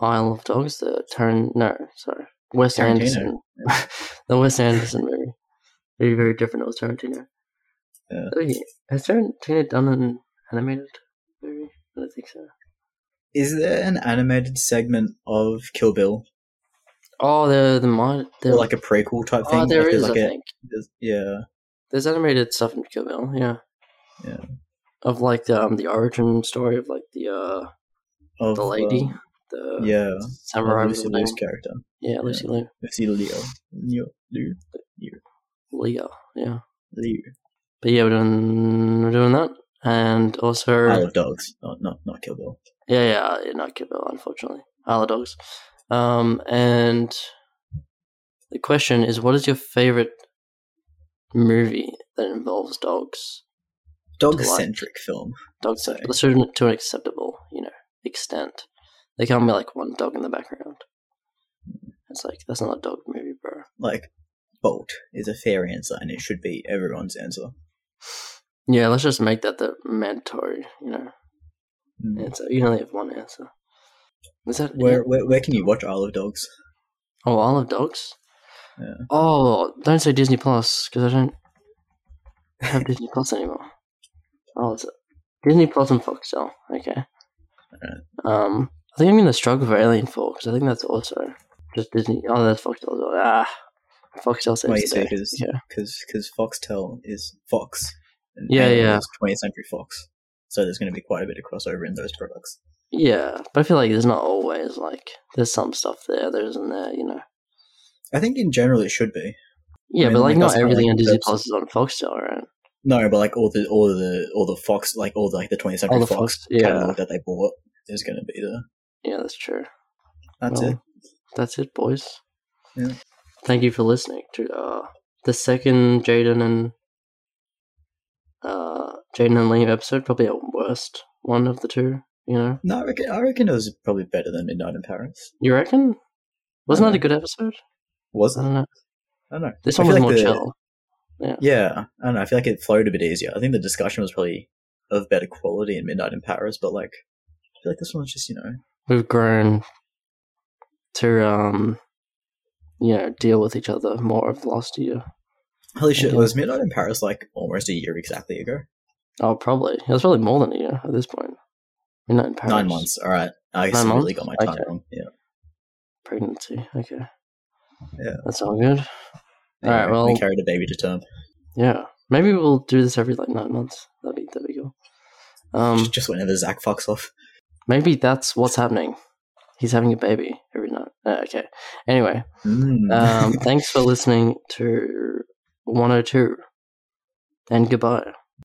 [SPEAKER 1] Isle of Dogs, the turn no, sorry, Wes
[SPEAKER 2] Tarantino.
[SPEAKER 1] Anderson, the Wes Anderson movie. Very very different. It was Tarantino.
[SPEAKER 2] Yeah.
[SPEAKER 1] Oh, yeah. Has Tarantino done an animated movie? I don't think so.
[SPEAKER 2] is there an animated segment of Kill Bill,
[SPEAKER 1] Oh, the the
[SPEAKER 2] or like a prequel type oh, thing?
[SPEAKER 1] oh, there
[SPEAKER 2] like,
[SPEAKER 1] is.
[SPEAKER 2] like
[SPEAKER 1] I
[SPEAKER 2] a,
[SPEAKER 1] think.
[SPEAKER 2] there's- yeah,
[SPEAKER 1] There's animated stuff in Kill Bill, yeah.
[SPEAKER 2] Yeah.
[SPEAKER 1] Of like the um the origin story of like the uh
[SPEAKER 2] of
[SPEAKER 1] the lady,
[SPEAKER 2] um,
[SPEAKER 1] the
[SPEAKER 2] yeah,
[SPEAKER 1] samurai
[SPEAKER 2] Lucy Liu's character,
[SPEAKER 1] Yeah, Lucy Liu.
[SPEAKER 2] Lucy Liu, Liu, Liu,
[SPEAKER 1] Leo, yeah.
[SPEAKER 2] Liu.
[SPEAKER 1] But yeah, we're doing we're doing that. And also
[SPEAKER 2] Isle of Dogs, not not not Kill Bill.
[SPEAKER 1] Yeah, yeah, yeah, not Kill Bill, unfortunately. Isle of Dogs. Um and the question is what is your favorite movie that involves dogs?
[SPEAKER 2] Dog centric film.
[SPEAKER 1] Dogs
[SPEAKER 2] Say.
[SPEAKER 1] but to, to an acceptable, you know, extent. They can't be like one dog in the background. It's like that's not a dog movie, bro.
[SPEAKER 2] Like Bolt is a fair answer, and it should be everyone's answer.
[SPEAKER 1] Yeah, let's just make that the mandatory, you know.
[SPEAKER 2] Mm.
[SPEAKER 1] answer. You only have one answer. Is that
[SPEAKER 2] Where, where where can you watch Isle of Dogs?
[SPEAKER 1] Oh, Isle of Dogs.
[SPEAKER 2] Yeah.
[SPEAKER 1] Oh, don't say Disney Plus because I don't have Disney Plus anymore. Oh, it's Disney Plus and Foxtel. Okay. Um, I think I'm gonna struggle for Alien Four because I think that's also just Disney. Oh, that's Foxtel. as well. Ah, Foxtel saves
[SPEAKER 2] Wait, because
[SPEAKER 1] Yeah.
[SPEAKER 2] because Foxtel is Fox. And
[SPEAKER 1] Yeah, yeah.
[SPEAKER 2] 20th Century Fox. So there's going to be quite a bit of crossover in those products.
[SPEAKER 1] Yeah, but I feel like there's not always like there's some stuff there, there isn't there, you know.
[SPEAKER 2] I think in general it should be.
[SPEAKER 1] Yeah,
[SPEAKER 2] mean,
[SPEAKER 1] but like
[SPEAKER 2] like,
[SPEAKER 1] not everything on Disney Plus is on Foxtel, right?
[SPEAKER 2] No, but like all the all the all the Fox like all the, like the 20th Century
[SPEAKER 1] the
[SPEAKER 2] Fox,
[SPEAKER 1] Fox- yeah.
[SPEAKER 2] catalog that they bought is going to be there.
[SPEAKER 1] Yeah, that's true.
[SPEAKER 2] That's
[SPEAKER 1] Well,
[SPEAKER 2] it.
[SPEAKER 1] That's it, boys.
[SPEAKER 2] Yeah.
[SPEAKER 1] Thank you for listening to uh, the second Jayden and uh, Jayden and Liam episode. Probably our worst one of the two. You know,
[SPEAKER 2] No, I reckon, I reckon it was probably better than Midnight in Paris.
[SPEAKER 1] you reckon? Wasn't
[SPEAKER 2] I
[SPEAKER 1] that a good episode?
[SPEAKER 2] Was
[SPEAKER 1] I
[SPEAKER 2] it?
[SPEAKER 1] don't know.
[SPEAKER 2] I don't know.
[SPEAKER 1] This
[SPEAKER 2] I
[SPEAKER 1] one was
[SPEAKER 2] feel
[SPEAKER 1] more
[SPEAKER 2] the-
[SPEAKER 1] chill.
[SPEAKER 2] Yeah, I don't know. I feel like it flowed a bit easier. I think the discussion was probably of better quality in Midnight in Paris, but like, I feel like this one's just you know
[SPEAKER 1] We've grown to um, you know, deal with each other more of the last year.
[SPEAKER 2] Holy shit,
[SPEAKER 1] Okay.
[SPEAKER 2] was Midnight in Paris like almost a year exactly ago?
[SPEAKER 1] Oh, probably. It was probably more than a year at this point. We're in Paris.
[SPEAKER 2] Nine months. All right. I guess
[SPEAKER 1] Nine
[SPEAKER 2] I really
[SPEAKER 1] months?
[SPEAKER 2] got my time
[SPEAKER 1] Okay.
[SPEAKER 2] wrong. Yeah.
[SPEAKER 1] Pregnancy. Okay.
[SPEAKER 2] Yeah.
[SPEAKER 1] That's all good. All right, well,
[SPEAKER 2] we carried a baby to term.
[SPEAKER 1] Yeah, maybe we'll do this every like nine months. That'd be that'd be cool. Um, just,
[SPEAKER 2] just whenever Zach fucks off.
[SPEAKER 1] Maybe that's what's happening. He's having a baby every night. Uh, okay. Anyway,
[SPEAKER 2] mm.
[SPEAKER 1] um, thanks for listening to 102, and goodbye.